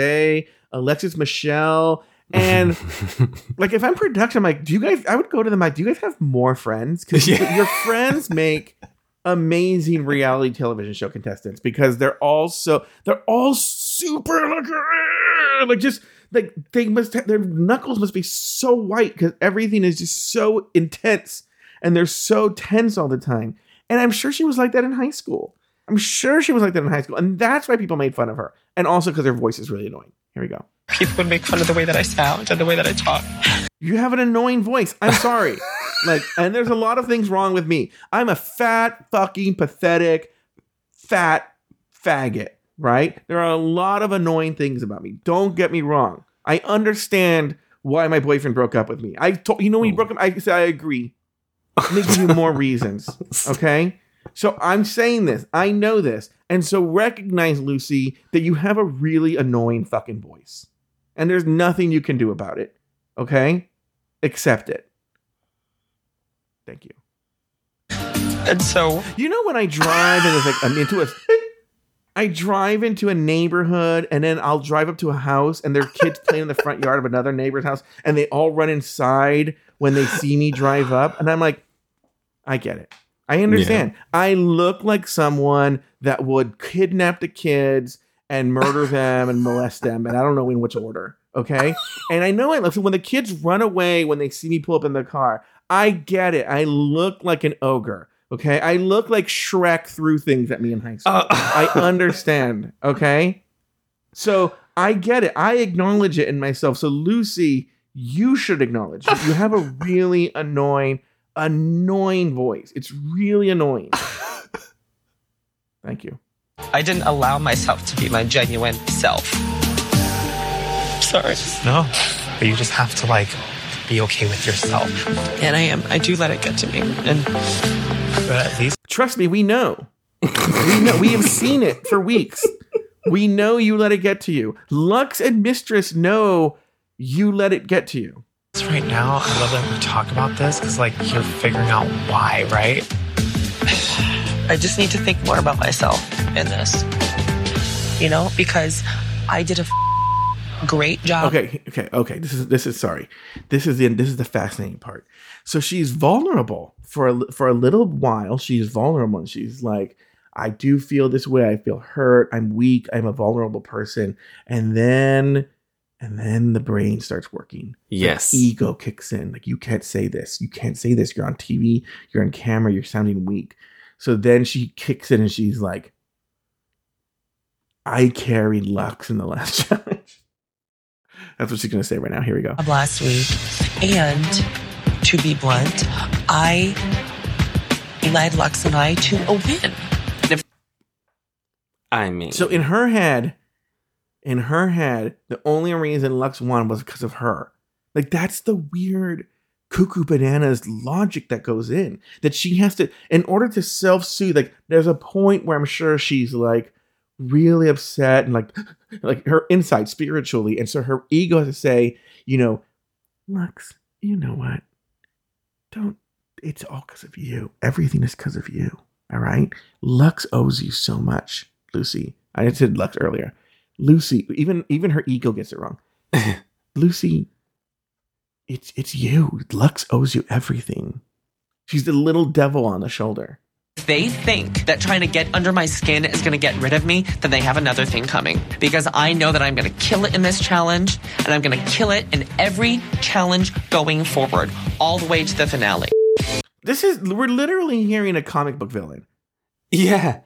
Alexis Michelle. And like if I'm production, I'm like, do you guys? I would go to them like, do you guys have more friends? Because Yeah. your friends make amazing reality television show contestants because they're all so they're all super like, like just like they must have, their knuckles must be so white because everything is just so intense and they're so tense all the time. And I'm sure she was like that in high school. I'm sure she was like that in high school, and that's why people made fun of her, and also because her voice is really annoying. Here we go. People would make fun of the way that I sound and the way that I talk. You have an annoying voice. I'm sorry. like, and there's a lot of things wrong with me. I'm a fat, fucking pathetic, fat faggot, right? There are a lot of annoying things about me. Don't get me wrong. I understand why my boyfriend broke up with me. I told you know when he broke up, I said I agree. Let me give you more reasons. Okay? So I'm saying this. I know this. And so recognize, Loosey, that you have a really annoying fucking voice. And there's nothing you can do about it. Okay? Accept it. Thank you. And so You know when I drive and it's like I'm into a I drive into a neighborhood and then I'll drive up to a house and there are kids playing in the front yard of another neighbor's house and they all run inside when they see me drive up and I'm like I get it. I understand. I look like someone that would kidnap the kids and murder them and molest them and I don't know in which order, okay? And I know I look so when the kids run away when they see me pull up in the car. I get it. I look like an ogre. Okay. I look like Shrek threw things at me in high school. Uh, I understand. Okay. So I get it. I acknowledge it in myself. So Loosey, you should acknowledge it. You have a really annoying, annoying voice. It's really annoying. Thank you. I didn't allow myself to be my genuine self. Sorry. No, but you just have to like be okay with yourself. And I am. I do let it get to me. And But at least Trust me, we know. we know. We have seen it for weeks. We know you let it get to you. Lux and Mistress know you let it get to you. Right now, I love that we talk about this because like you're figuring out why, right? I just need to think more about myself in this. You know, because I did a f- great job. Okay, okay, okay. This is this is sorry. This is the this is the fascinating part. So she's vulnerable for a, for a little while. She's vulnerable. And she's like, I do feel this way. I feel hurt. I'm weak. I'm a vulnerable person. And then and then the brain starts working. Like, Yes. ego kicks in. Like you can't say this. You can't say this. You're on TV. You're on camera. You're sounding weak. So then she kicks in and she's like, I carried Lux in the last challenge. That's what she's gonna say right now. Here we go. of last week. And to be blunt, I led Lux and I to a win. I mean, So in her head, in her head, the only reason Lux won was because of her. Like that's the weird cuckoo bananas logic that goes in. That she has to, in order to self-soothe, like there's a point where I'm sure she's like really upset and like like her inside spiritually. And so her ego has to say, you know, Lux, you know what? Don't it's all because of you. Everything is because of you. All right. Lux owes you so much, Loosey. I said Lux earlier. Loosey, even even her ego gets it wrong. Loosey, it's it's you. Lux owes you everything. She's the little devil on the shoulder. If they think that trying to get under my skin is going to get rid of me, then they have another thing coming. Because I know that I'm going to kill it in this challenge, and I'm going to kill it in every challenge going forward, all the way to the finale. This is we're literally hearing a comic book villain. Yeah.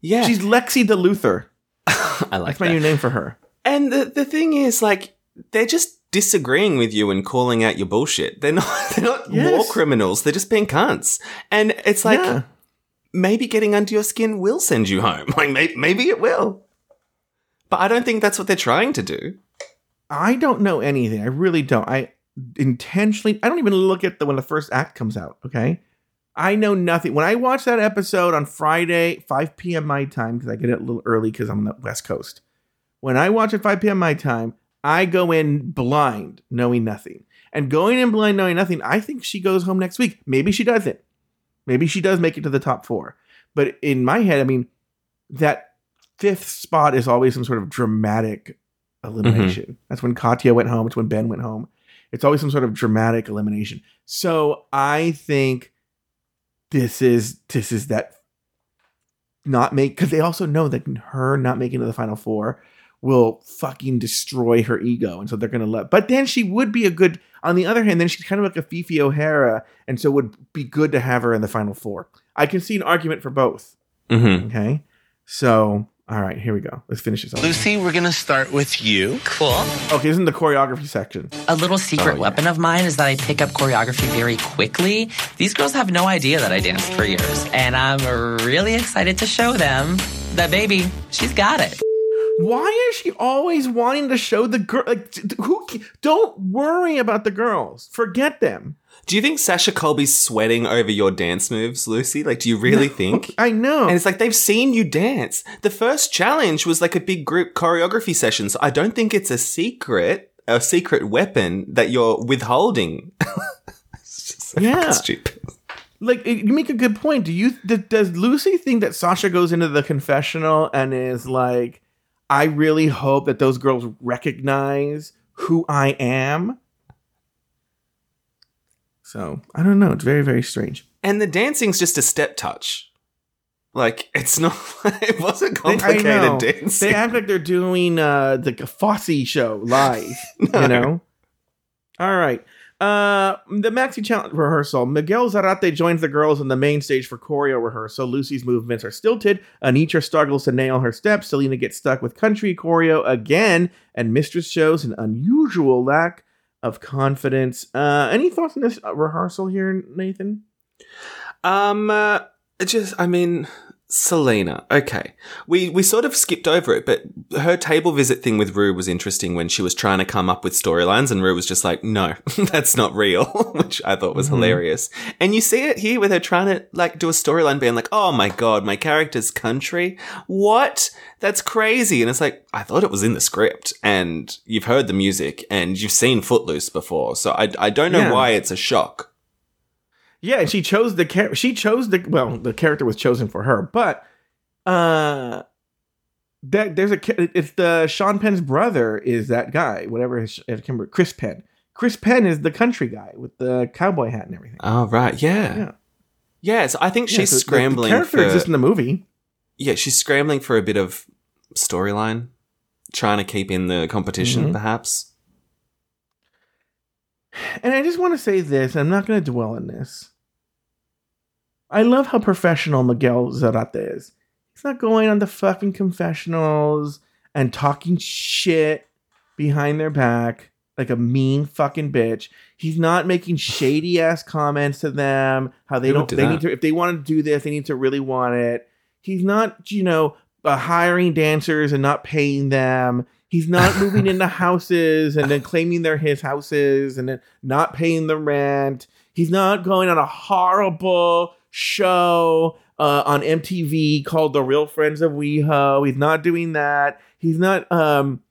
Yeah. She's Lexi the Luther. I like that. That's my that. new name for her. And the the thing is, like, they're just disagreeing with you and calling out your bullshit. They're not they're not Yes. war criminals. They're just being cunts. And it's like Yeah. maybe getting under your skin will send you home. Like maybe, maybe it will. But I don't think that's what they're trying to do. I don't know anything. I really don't. I intentionally I don't even look at the when the first act comes out, okay? I know nothing. When I watched that episode on Friday, 5 p.m. my time, because I get it a little early because I'm on the West Coast. When I watch at 5 p.m. my time, I go in blind, knowing nothing. And going in blind, knowing nothing, I think she goes home next week. Maybe she doesn't. Maybe she does make it to the top four. But in my head, I mean, that fifth spot is always some sort of dramatic elimination. Mm-hmm. That's when Katya went home. It's when Ben went home. It's always some sort of dramatic elimination. So I think this is this is that not make because they also know that her not making it to the final four will fucking destroy her ego, and so they're gonna let. But then she would be a good. On the other hand, then she's kind of like a Phi Phi O'Hara, and so it would be good to have her in the final four. I can see an argument for both. Mm-hmm. Okay, so all right, here we go. Let's finish this. Off. Loosey, we're gonna start with you. Cool. Okay, this is in the choreography section. A little secret oh, weapon of mine is that I pick up choreography very quickly. These girls have no idea that I danced for years, and I'm really excited to show them that baby, she's got it. Why is she always wanting to show the girl? Like, who? Don't worry about the girls. Forget them. Do you think Sasha Colby's sweating over your dance moves, Loosey? Like, do you really think? I know. And it's like they've seen you dance. The first challenge was like a big group choreography session, so I don't think it's a secret, a secret weapon that you're withholding. It's just so Yeah. stupid. Like, you make a good point. Do you? d- does Loosey think that Sasha goes into the confessional and is like, "I really hope that those girls recognize who I am"? So I don't know. It's very, very strange. And the dancing's just a step touch. Like it's not. it wasn't They- I know. complicated dancing. They act like they're doing uh the Fosse show live. You know. All right. Uh, the maxi challenge rehearsal. Miguel Zarate joins the girls on the main stage for choreo rehearsal. Loosey's movements are stilted. Anetra struggles to nail her steps. Salina gets stuck with country choreo again, and Mistress shows an unusual lack of confidence. Uh, any thoughts on this rehearsal here, Nathan? Um, uh, it just, I mean, Salina. Okay, we we sort of skipped over it, but her table visit thing with Ru was interesting when she was trying to come up with storylines, and Ru was just like, "No, that's not real," which I thought was Mhm. hilarious. And you see it here with her trying to like do a storyline, being like, "Oh my god, my character's country. What? That's crazy!" And it's like, I thought it was in the script, and you've heard the music, and you've seen Footloose before, so I I don't know Yeah. why it's a shock. Yeah, and she chose the char- she chose the well, the character was chosen for her, but uh that there's a it's the Sean Penn's brother is that guy, whatever his I remember Chris Penn. Chris Penn is the country guy with the cowboy hat and everything. Oh right, yeah. Yeah. Yes, I think Yeah, she's so the- scrambling The character for. exists in the movie. yeah, she's scrambling for a bit of storyline, trying to keep in the competition, Mhm. perhaps. And I just want to say this, I'm not going to dwell on this. I love how professional Miguel Zarate is. He's not going on the fucking confessionals and talking shit behind their back like a mean fucking bitch. He's not making shady ass comments to them. How they would don't. do they that? need to. If they want to do this, they need to really want it. He's not. You know, uh, hiring dancers and not paying them. He's not moving into houses and then claiming they're his houses and then not paying the rent. He's not going on a horrible show uh, on MTV called The Real Friends of WeHo. He's not doing that. He's not um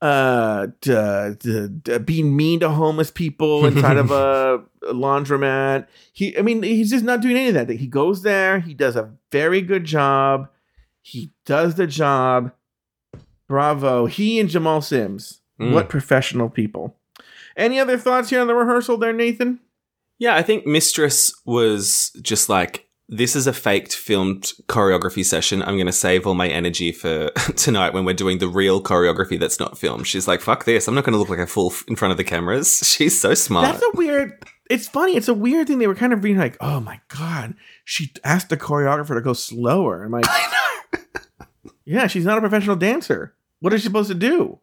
uh d- d- d- being mean to homeless people inside of a, a laundromat. He I mean he's just not doing any of that. He goes there, he does a very good job. He does the job. Bravo. He and Jamal Sims. Mm. What professional people. Any other thoughts here on the rehearsal there, Nathan? Yeah, I think Mistress was just like, this is a faked filmed choreography session. I'm going to save all my energy for tonight when we're doing the real choreography that's not filmed. She's like, fuck this. I'm not going to look like a fool in front of the cameras. She's so smart. That's a weird. It's funny. It's a weird thing. They were kind of being like, "Oh my god," she asked the choreographer to go slower. I'm like, I know. yeah, she's not a professional dancer. What is she supposed to do?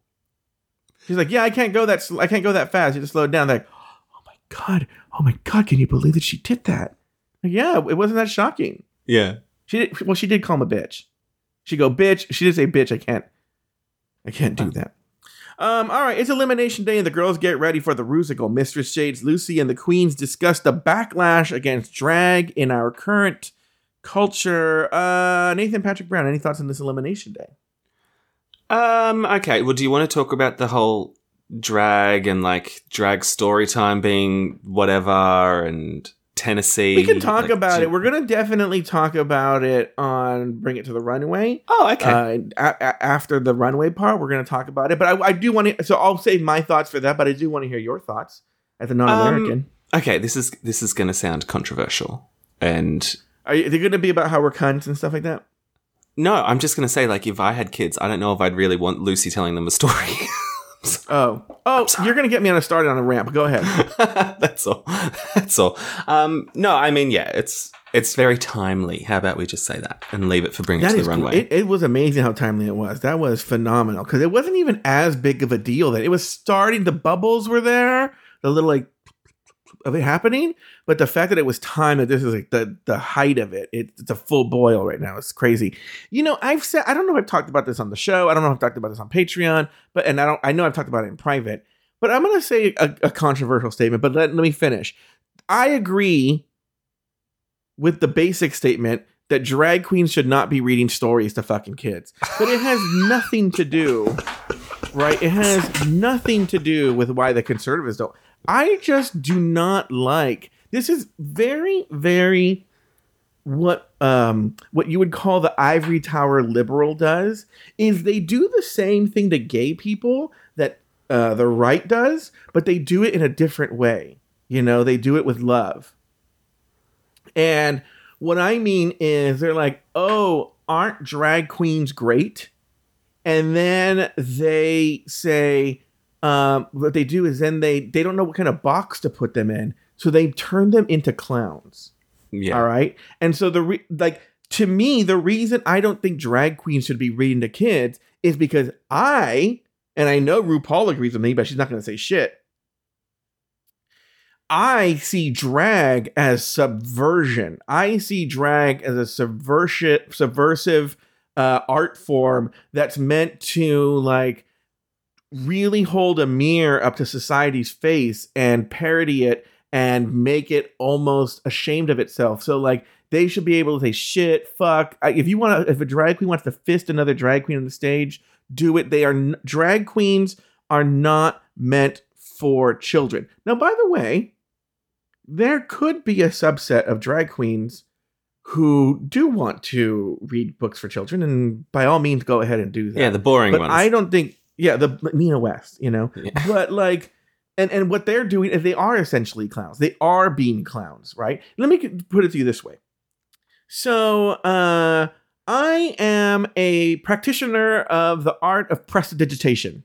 She's like, "Yeah, I can't go that. Sl- I can't go that fast. You just slow it down." They're like, "Oh my god! Oh my god! Can you believe that she did that?" Like, yeah, it wasn't that shocking. yeah. She did. Well, she did call him a bitch. She go, "Bitch." She did say, "Bitch." I can't. I can't do that. Um, all right, it's elimination day, and the girls get ready for the Rusical. Mistress Shades, Loosey, and the Queens discuss the backlash against drag in our current culture. Uh, Nathan Patrick Brown, any thoughts on this elimination day? Um, okay. Well, do you want to talk about the whole drag and like drag story time being whatever and Tennessee? We can talk Like, about it. We're gonna definitely talk about it on Bring It to the Runway. Oh, okay. Uh, a- a- after the runway part, we're gonna talk about it. But I, I do want to. So I'll save my thoughts for that. But I do want to hear your thoughts as a non-American. Um, okay, this is this is going to sound controversial, and Are you, is it gonna be about how we're cunts and stuff like that? No, I'm just going to say like if I had kids, I don't know if I'd really want Loosey telling them a story. Oh, oh, you're gonna get me on a started on a ramp. Go ahead. That's all. That's all. Um, no, I mean, yeah, it's it's very timely. How about we just say that and leave it for bringing it to the runway? It, it was amazing how timely it was. That was phenomenal because it wasn't even as big of a deal that it was starting. The bubbles were there, the little like of it happening, but the fact that it was time that this is like the the height of it, it it's a full boil right now. It's crazy. You know, I've said I don't know if I've talked about this on the show. I don't know if I've talked about this on Patreon, but and I don't I know I've talked about it in private. But I'm gonna say a, a controversial statement. But let, let me finish. I agree with the basic statement that drag queens should not be reading stories to fucking kids. But it has nothing to do, right? It has nothing to do with why the conservatives don't. I just do not like this is very, very what um what you would call the ivory tower liberal does is they do the same thing to gay people that uh, the right does, but they do it in a different way. You know, they do it with love. And what I mean is they're like, oh, aren't drag queens great? And then they say, um, what they do is then they they don't know what kind of box to put them in, so they turn them into clowns. yeah. All right, and so the re- like to me, the reason I don't think drag queens should be reading to kids is because I and I know RuPaul agrees with me, but she's not going to say shit. I see drag as subversion. I see drag as a subversive, subversive uh, art form that's meant to like really hold a mirror up to society's face and parody it and make it almost ashamed of itself. So like they should be able to say shit, fuck. If you want to, if a drag queen wants to fist another drag queen on the stage, do it. They are drag queens are not meant for children. Now, by the way, there could be a subset of drag queens who do want to read books for children, and by all means, go ahead and do that. Yeah, the boring but ones. I don't think, yeah, the Nina West, you know, but like, and and what they're doing is they are essentially clowns. They are being clowns, right? Let me put it to you this way. So, uh, I am a practitioner of the art of prestidigitation.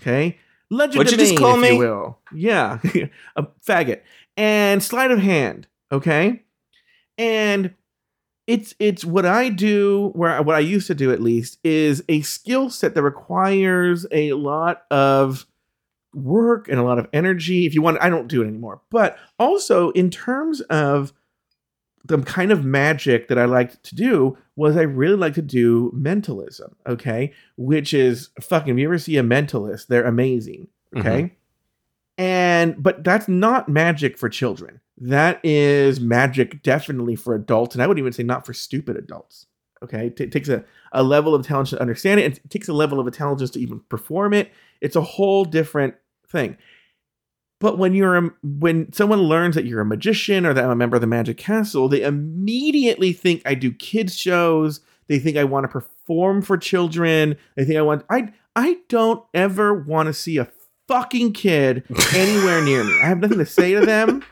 Okay, legend What'd you just call if me? you will. Yeah, a faggot and sleight of hand. Okay, and it's it's what I do where what I used to do at least is a skill set that requires a lot of work and a lot of energy. If you want, I don't do it anymore. But also in terms of the kind of magic that I liked to do was I really like to do mentalism, okay? Which is fucking if you ever see a mentalist, they're amazing. Okay. Mm-hmm. And but that's not magic for children. That is magic definitely for adults. And I would even say not for stupid adults. Okay. It t- takes a, a level of intelligence to understand it. and It takes a level of intelligence to even perform it. It's a whole different thing. But when you're a, when someone learns that you're a magician or that I'm a member of the Magic Castle, they immediately think I do kids shows. They think I want to perform for children. They think I want I I don't ever want to see a fucking kid anywhere near me. I have nothing to say to them.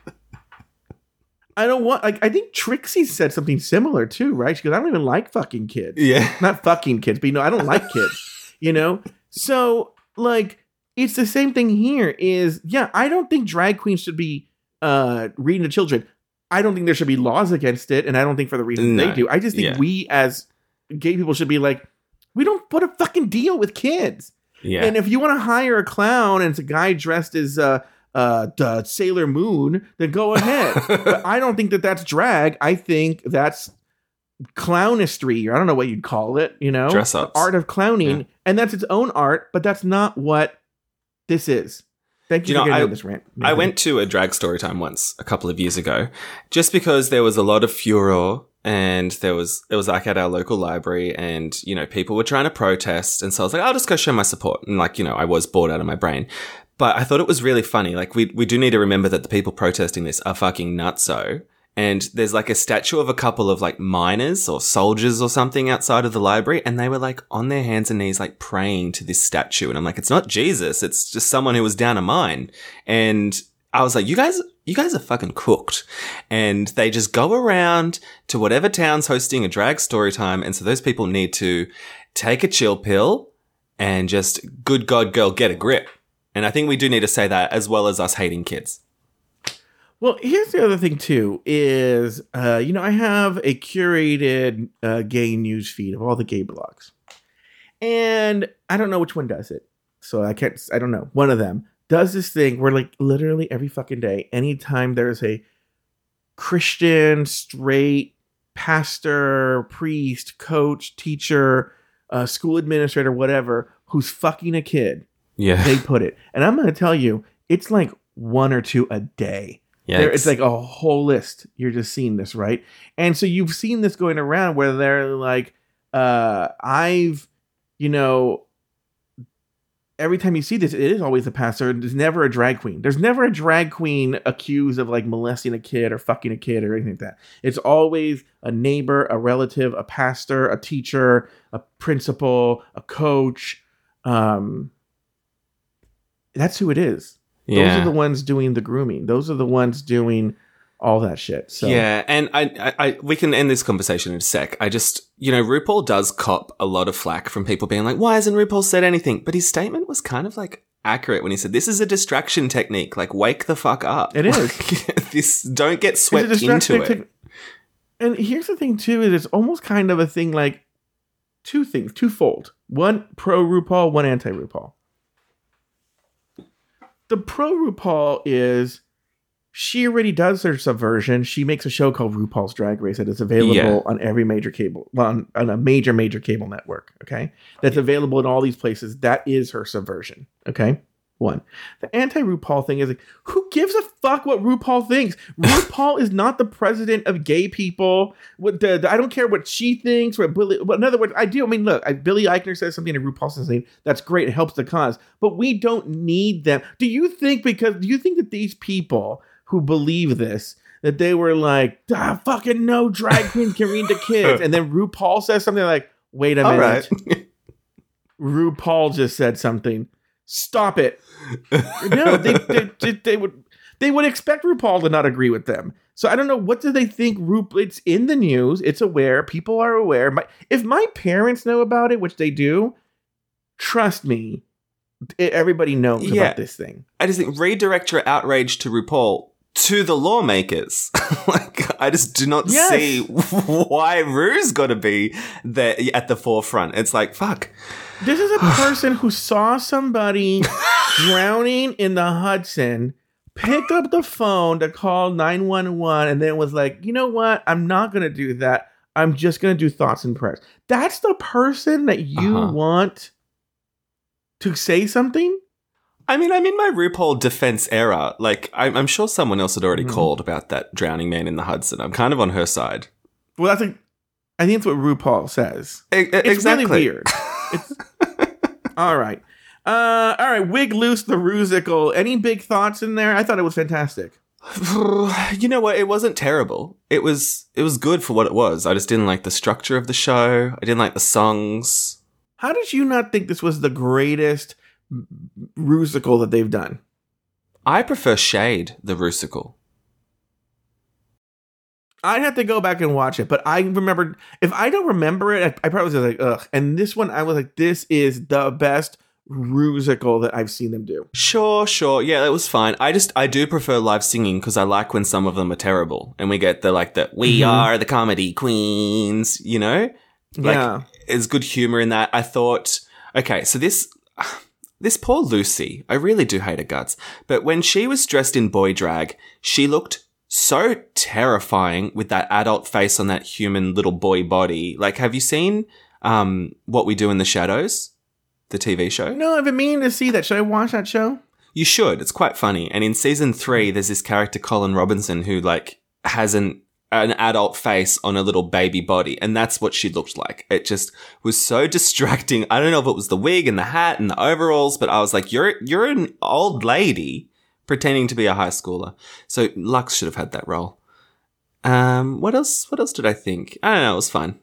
I don't want like I think Trixie said something similar too, right? She goes, I don't even like fucking kids. Yeah. Not fucking kids, but you know, I don't like kids. You know? So like it's the same thing here is yeah, I don't think drag queens should be uh reading to children. I don't think there should be laws against it, and I don't think for the reason No. they do. I just think Yeah. we as gay people should be like, we don't put a fucking deal with kids. Yeah. And if you want to hire a clown and it's a guy dressed as uh uh the Sailor Moon, then go ahead. but I don't think that that's drag. I think that's clownistry, or I don't know what you'd call it. You know, Dress The art of clowning, Yeah. and that's its own art. But that's not what this is. Thank you, You for know, I, this rant. I went to a drag story time once a couple of years ago, just because there was a lot of furor and there was it was like at our local library and you know people were trying to protest and so I was like I'll just go show my support and like you know I was bored out of my brain, but I thought it was really funny. Like we we do need to remember that the people protesting this are fucking nutso. And there's like a statue of a couple of like miners or soldiers or something outside of the library. And they were like on their hands and knees, like praying to this statue. And I'm like, it's not Jesus. It's just someone who was down a mine. And I was like, you guys, you guys are fucking cooked. And they just go around to whatever town's hosting a drag story time. And so those people need to take a chill pill and just good God girl, get a grip. And I think we do need to say that as well as us hating kids. Well, here's the other thing too is uh, you know I have a curated uh, gay news feed of all the gay blogs, and I don't know which one does it, so I can't. I don't know. One of them does this thing where like literally every fucking day, anytime there's a Christian straight pastor, priest, coach, teacher, uh, school administrator, whatever, who's fucking a kid, Yeah. they put it. And I'm going to tell you, it's like one or two a day. Yeah. it's like a whole list. You're just seeing this, right? And so you've seen this going around where they're like, uh, I've, you know, every time you see this, it is always a pastor. There's never a drag queen. There's never a drag queen accused of like molesting a kid or fucking a kid or anything like that. It's always a neighbor, a relative, a pastor, a teacher, a principal, a coach. Um, that's who it is. Yeah. Those are the ones doing the grooming. Those are the ones doing all that shit. So Yeah, and I, I, I, we can end this conversation in a sec. I just, you know, RuPaul does cop a lot of flack from people being like, "Why hasn't RuPaul said anything?" But his statement was kind of like accurate when he said, "This is a distraction technique. Like, wake the fuck up. It is. Like, this don't get swept into it." tech- And here's the thing too: is it's almost kind of a thing like two things, twofold. One pro RuPaul, one anti RuPaul. The pro RuPaul is she already does her subversion. She makes a show called RuPaul's Drag Race that is available Yeah. on every major cable, well, on, on a major, major cable network. Okay. That's available in all these places. That is her subversion. Okay. One. The anti RuPaul thing is like, who gives a fuck what RuPaul thinks? RuPaul is not the president of gay people. What the, the- I don't care what she thinks. What Billy, in other words, I do. I mean, look, I, Billy Eichner says something and RuPaul says something. That's great. It helps the cause. But we don't need them. Do you think because do you think that these people who believe this that they were like, ah, fucking no drag queens can read to kids, and then RuPaul says something like, wait a All minute, right. RuPaul just said something. Stop it. no, they, they, they, they would they would expect RuPaul to not agree with them. So I don't know what do they think. Ru it's in the news. It's aware. People are aware. My, if my parents know about it, which they do, trust me, everybody knows Yeah. about this thing. I just think redirect your outrage to RuPaul to the lawmakers. like, I just do not Yes. see why Ru's got to be there at the forefront. It's like, fuck. This is a person who saw somebody drowning in the Hudson, picked up the phone to call 911, and then was like, you know what? I'm not going to do that. I'm just going to do thoughts and prayers. That's the person that you Uh-huh. want to say something? I mean, I'm in my RuPaul defense era. Like, I'm, I'm sure someone else had already Mhm. called about that drowning man in the Hudson. I'm kind of on her side. Well, I think, I think that's what RuPaul says. E- It's exactly. really weird. It's all right. Uh, all right, wig loose the rusical. Any big thoughts in there? I thought it was fantastic. you know what? It wasn't terrible. It was it was good for what it was. I just didn't like the structure of the show. I didn't like the songs. How did you not think this was the greatest rusical that they've done. I prefer Shade, the Rusical. I'd have to go back and watch it, but I remember if I don't remember it, I, I probably was like, ugh. And this one, I was like, this is the best rusical that I've seen them do. Sure, sure. Yeah, that was fine. I just I do prefer live singing because I like when some of them are terrible and we get the like the we Mhm. are the comedy queens, you know? Like Yeah. there's good humor in that. I thought okay, so this this poor Loosey, I really do hate her guts. But when she was dressed in boy drag, she looked so terrifying with that adult face on that human little boy body. Like have you seen um what we do in the shadows? The TV show? No, I've been meaning to see that. Should I watch that show? You should. It's quite funny. And in season three, there's this character Colin Robinson who like has an an adult face on a little baby body, and that's what she looked like. It just was so distracting. I don't know if it was the wig and the hat and the overalls, but I was like, "You're you're an old lady pretending to be a high schooler." So Lux should have had that role. Um, what else? What else did I think? I don't know. It was fun.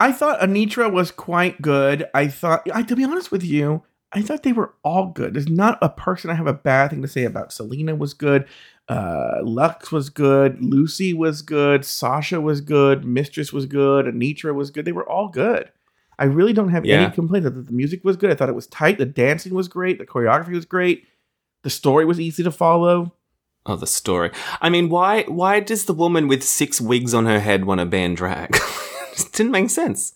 I thought Anetra was quite good. I thought, I, to be honest with you, I thought they were all good. There's not a person I have a bad thing to say about. Salina was good. Uh, Lux was good. Loosey was good. Sasha was good. Mistress was good. Anetra was good. They were all good. I really don't have Yeah. any complaints. I thought the music was good. I thought it was tight. The dancing was great. The choreography was great. The story was easy to follow. Oh, the story. I mean, why why does the woman with six wigs on her head want to ban drag? it didn't make sense.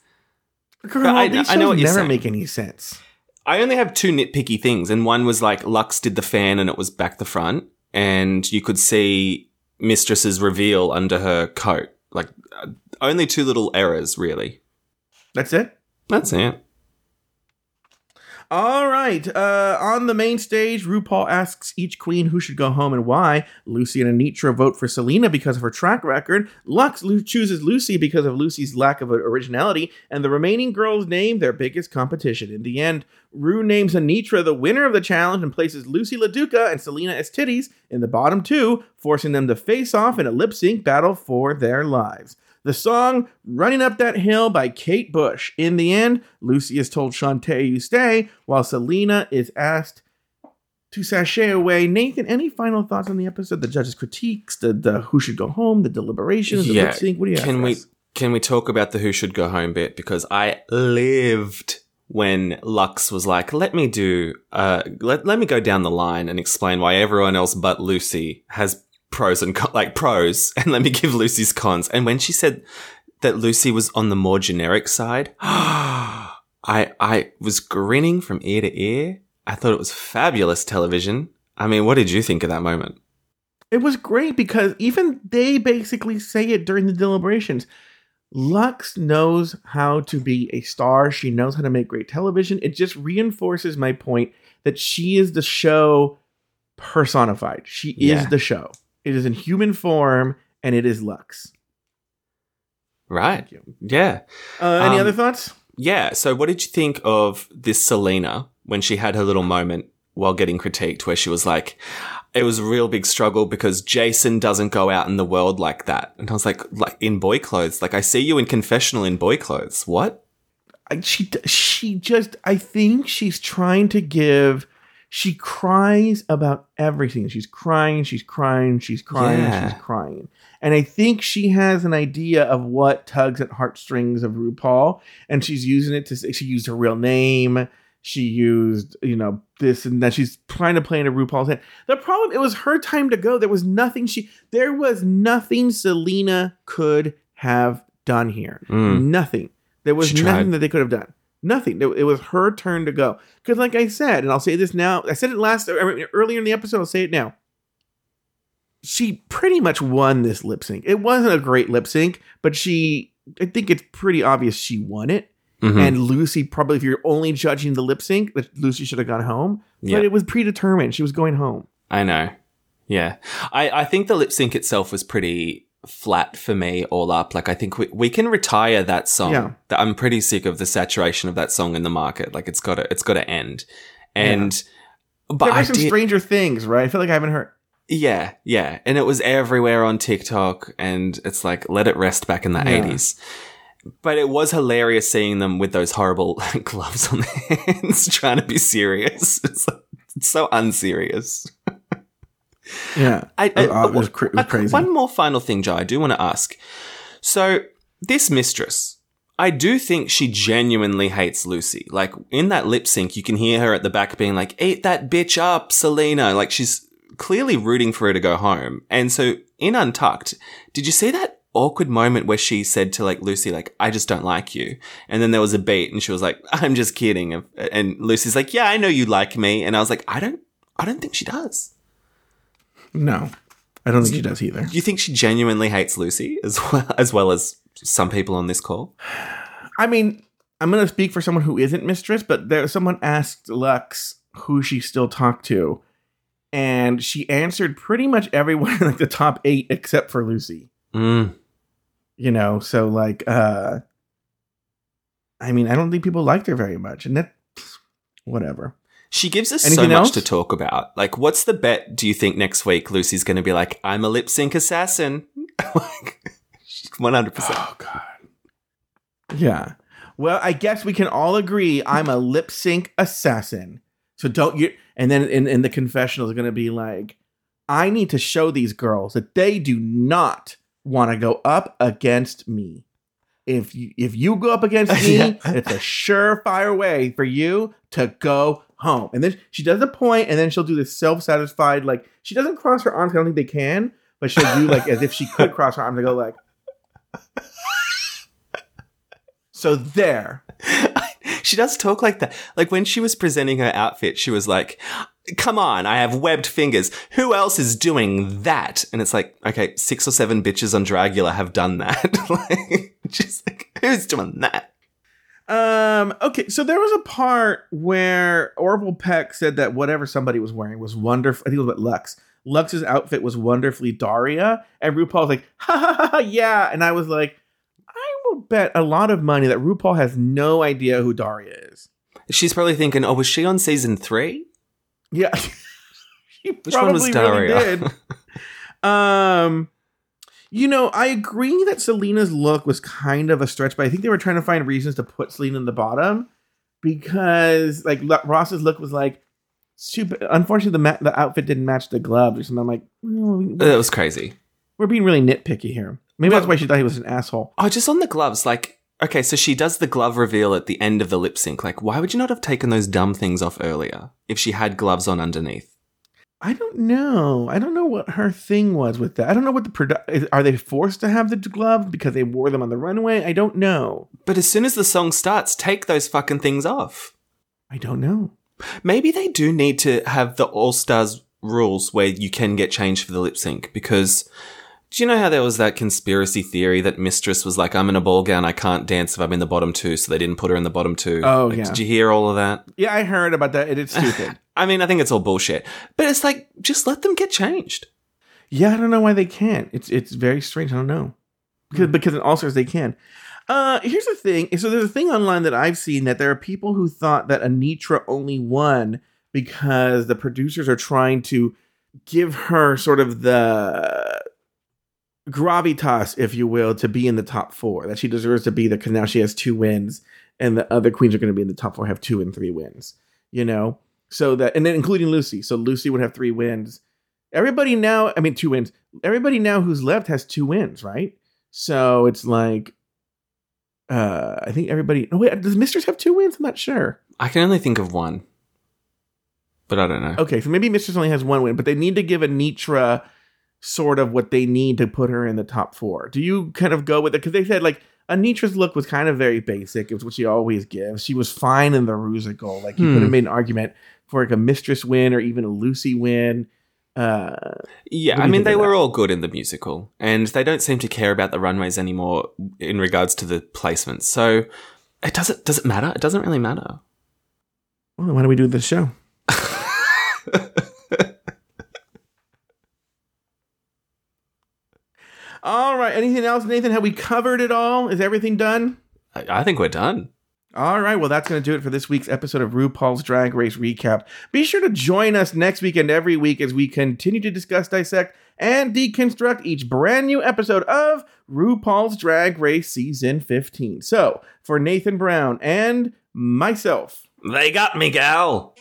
Girl, I- these I know shows what you're never saying. make any sense. I only have two nitpicky things, and one was like Lux did the fan and it was back the front, and you could see Mistress's reveal under her coat. Like uh, only two little errors, really. That's it. That's it. All right. Uh, on the main stage, RuPaul asks each queen who should go home and why. Loosey and Anetra vote for Salina because of her track record. Lux Lu- chooses Loosey because of Loosey's lack of originality. And the remaining girls name their biggest competition. In the end, Ru names Anetra the winner of the challenge and places Loosey LaDuca and Salina EsTitties in the bottom two, forcing them to face off in a lip sync battle for their lives. The song Running Up That Hill by Kate Bush. In the end, Loosey is told Shantay you stay, while Salina is asked to sashay away. Nathan, any final thoughts on the episode? The judges' critiques, the, the who should go home, the deliberations, the sync. What do you can we us? can we talk about the who should go home bit because I lived when Lux was like, "Let me do, uh, let let me go down the line and explain why everyone else but Loosey has pros and con- like pros, and let me give Loosey's cons." And when she said that Loosey was on the more generic side, I I was grinning from ear to ear. I thought it was fabulous television. I mean, what did you think of that moment? It was great because even they basically say it during the deliberations. Lux knows how to be a star. She knows how to make great television. It just reinforces my point that she is the show personified. She is Yeah. the show. It is in human form and it is Lux. Right. Yeah. Uh, any Um, other thoughts? Yeah. So, what did you think of this Salina when she had her little moment while getting critiqued, where she was like, "It was a real big struggle because Jason doesn't go out in the world like that," and I was like, "Like in boy clothes? Like I see you in confessional in boy clothes. What?" I- she she just I think she's trying to give she cries about everything. She's crying, she's crying, she's crying, Yeah. she's crying. And I think she has an idea of what tugs at heartstrings of RuPaul and she's using it to say she used her real name. She used, you know, this and that. She's trying to play into RuPaul's head. The problem, it was her time to go. There was nothing she, there was nothing Salina could have done here. Mm. Nothing. There was She nothing tried. that they could have done. Nothing. It was her turn to go. Because, like I said, and I'll say this now, I said it last earlier in the episode. I'll say it now. She pretty much won this lip sync. It wasn't a great lip sync, but she. I think it's pretty obvious she won it. Mhm. And Loosey probably, if you're only judging the lip sync, that Loosey should have gone home. Yeah. But it was predetermined. She was going home. I know. Yeah. I, I think the lip sync itself was pretty flat for me all up. Like I think we, we can retire that song. Yeah. That I'm pretty sick of the saturation of that song in the market. Like it's gotta it's gotta end. And but there I some did, Stranger Things, right? I feel like I haven't heard. Yeah, yeah. And it was everywhere on TikTok and it's like let it rest back in the Yeah. 80s. But it was hilarious seeing them with those horrible gloves on their hands, trying to be serious. It's, like- it's so unserious. Yeah, I, I- it was, it was crazy. One more final thing, Jai. I do want to ask. So, this mistress, I do think she genuinely hates Loosey. Like in that lip sync, you can hear her at the back being like, "Eat that bitch up, Salina!" Like she's clearly rooting for her to go home. And so, in Untucked, did you see that awkward moment where she said to like Loosey, like, "I just don't like you," and then there was a beat, and she was like, "I'm just kidding," and Loosey's like, "Yeah, I know you like me," and I was like, "I don't, I don't think she does." No, I don't think she does either. Do you think she genuinely hates Loosey as well as well as some people on this call? I mean, I'm going to speak for someone who isn't mistress, but there someone asked Lux who she still talked to, and she answered pretty much everyone in like the top eight except for Loosey. Mm. You know, so like, uh I mean, I don't think people liked her very much, and that whatever. She gives us Anything so much to talk about. Like, what's the bet? Do you think next week Loosey's going to be like, "I'm a lip sync assassin"? like, One hundred percent. Oh God. Yeah. Well, I guess we can all agree I'm a lip sync assassin. So don't you? And then in, in the confessional is going to be like, I need to show these girls that they do not want to go up against me. If you if you go up against me, Yeah. it's a surefire way for you to go home. And then she does a point, and then she'll do this self satisfied like she doesn't cross her arms. I don't think they can, but she'll do like as if she could cross her arms and go like. So there. She does talk like that. Like when she was presenting her outfit, she was like, "Come on, I have webbed fingers. Who else is doing that?" And it's like, okay, six or seven bitches on Dragula have done that. like, just like, who's doing that? Um. Okay. So there was a part where Orville Peck said that whatever somebody was wearing was wonderful. I think it was what Lux. Lux's outfit was wonderfully Daria, and RuPaul's like, ha ha ha, ha yeah. And I was like, I will bet a lot of money that RuPaul has no idea who Daria is. She's probably thinking, "Oh, was she on season three? Yeah. she Which one was really Daria? did. um. You know, I agree that Salina's look was kind of a stretch, but I think they were trying to find reasons to put Salina in the bottom because, like, Ross's look was like super. Unfortunately, the ma- the outfit didn't match the gloves or something. I'm like, well, That was crazy." we're being really nitpicky here. Maybe that's why she thought he was an asshole. Oh, just on the gloves, like, okay, so she does the glove reveal at the end of the lip sync. Like, why would you not have taken those dumb things off earlier if she had gloves on underneath? I don't know. I don't know what her thing was with that. I don't know what the produ- are they forced to have the gloves because they wore them on the runway? I don't know. But as soon as the song starts, take those fucking things off. I don't know. Maybe they do need to have the All Stars rules where you can get changed for the lip sync because do you know how there was that conspiracy theory that Mistress was like, I'm in a ball gown, I can't dance if I'm in the bottom two, so they didn't put her in the bottom two. Oh, Like, yeah. Did you hear all of that? Yeah, I heard about that. It is stupid. I mean, I think it's all bullshit. But it's like, just let them get changed. Yeah, I don't know why they can't. It's it's very strange. I don't know because because in All Stars they can. Uh, here's the thing. So there's a thing online that I've seen that there are people who thought that Anetra only won because the producers are trying to give her sort of the gravitas, if you will, to be in the top four. That she deserves to be there because now she has two wins, and the other queens are going to be in the top four have two and three wins. You know, so that and then including Loosey. So Loosey would have three wins. Everybody now, I mean, two wins. Everybody now who's left has two wins, right? So it's like, uh, I think everybody. Oh wait, does Mistress have two wins? I'm not sure. I can only think of one. But I don't know. Okay, so maybe Mistress only has one win, but they need to give Anetra sort of what they need to put her in the top four. Do you kind of go with it? Because they said like Anetra's look was kind of very basic. It was what she always gives. She was fine in the Rusical. Like you could Hmm. have made an argument for like a Mistress win or even a Loosey win. Uh, Yeah, I mean, they were all good in the musical, and they don't seem to care about the runways anymore in regards to the placements. So it doesn't does it matter? It doesn't really matter. well, why do we do this show? All right. Anything else, Nathan? Have we covered it all? Is everything done? I, I think we're done. All right, well, that's going to do it for this week's episode of RuPaul's Drag Race Recap. Be sure to join us next week and every week as we continue to discuss, dissect, and deconstruct each brand new episode of RuPaul's Drag Race Season 15. So, for Nathan Brown and myself, They got me, gal.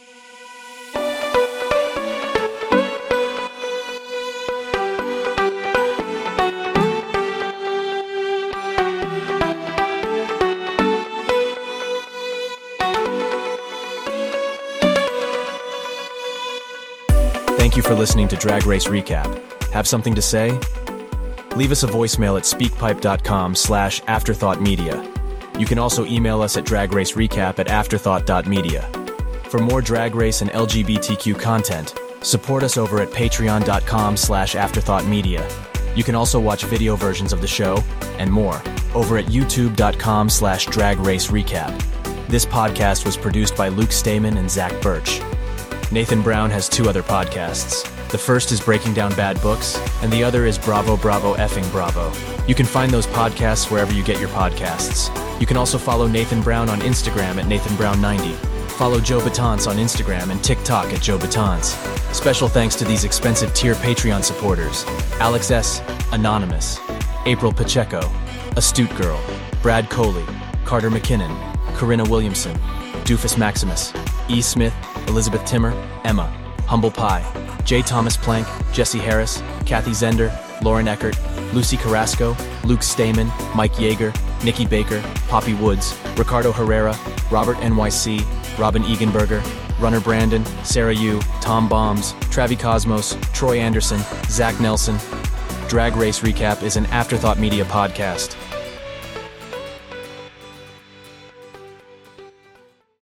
You for listening to Drag Race Recap. Have something to say? Leave us a voicemail at speakpipe.com slash afterthoughtmedia. You can also email us at dragracerecap at afterthought.media. For more Drag Race and LGBTQ content, support us over at patreon.com slash afterthoughtmedia. You can also watch video versions of the show and more over at youtube.com slash dragracerecap. This podcast was produced by Luke Stamen and Zach Birch. Nathan Brown has two other podcasts. The first is Breaking Down Bad Books, and the other is Bravo Bravo Effing Bravo. You can find those podcasts wherever you get your podcasts. You can also follow Nathan Brown on Instagram at NathanBrown90. Follow Joe Betance on Instagram and TikTok at Joe Betance. Special thanks to these expensive tier Patreon supporters Alex S., Anonymous, April Pacheco, Astute Girl, Brad Coley, Carter McKinnon, Corinna Williamson, Doofus Maximus, E. Smith, Elizabeth Timmer, Emma, Humble Pie, J. Thomas Plank, Jesse Harris, Kathy Zender, Lauren Eckert, Lucy Carrasco, Luke Stamen, Mike Yeager, Nikki Baker, Poppy Woods, Ricardo Herrera, Robert NYC, Robin Eganberger, Runner Brandon, Sarah Yu, Tom Bombs, Travi Cosmos, Troy Anderson, Zach Nelson. Drag Race Recap is an Afterthought Media podcast.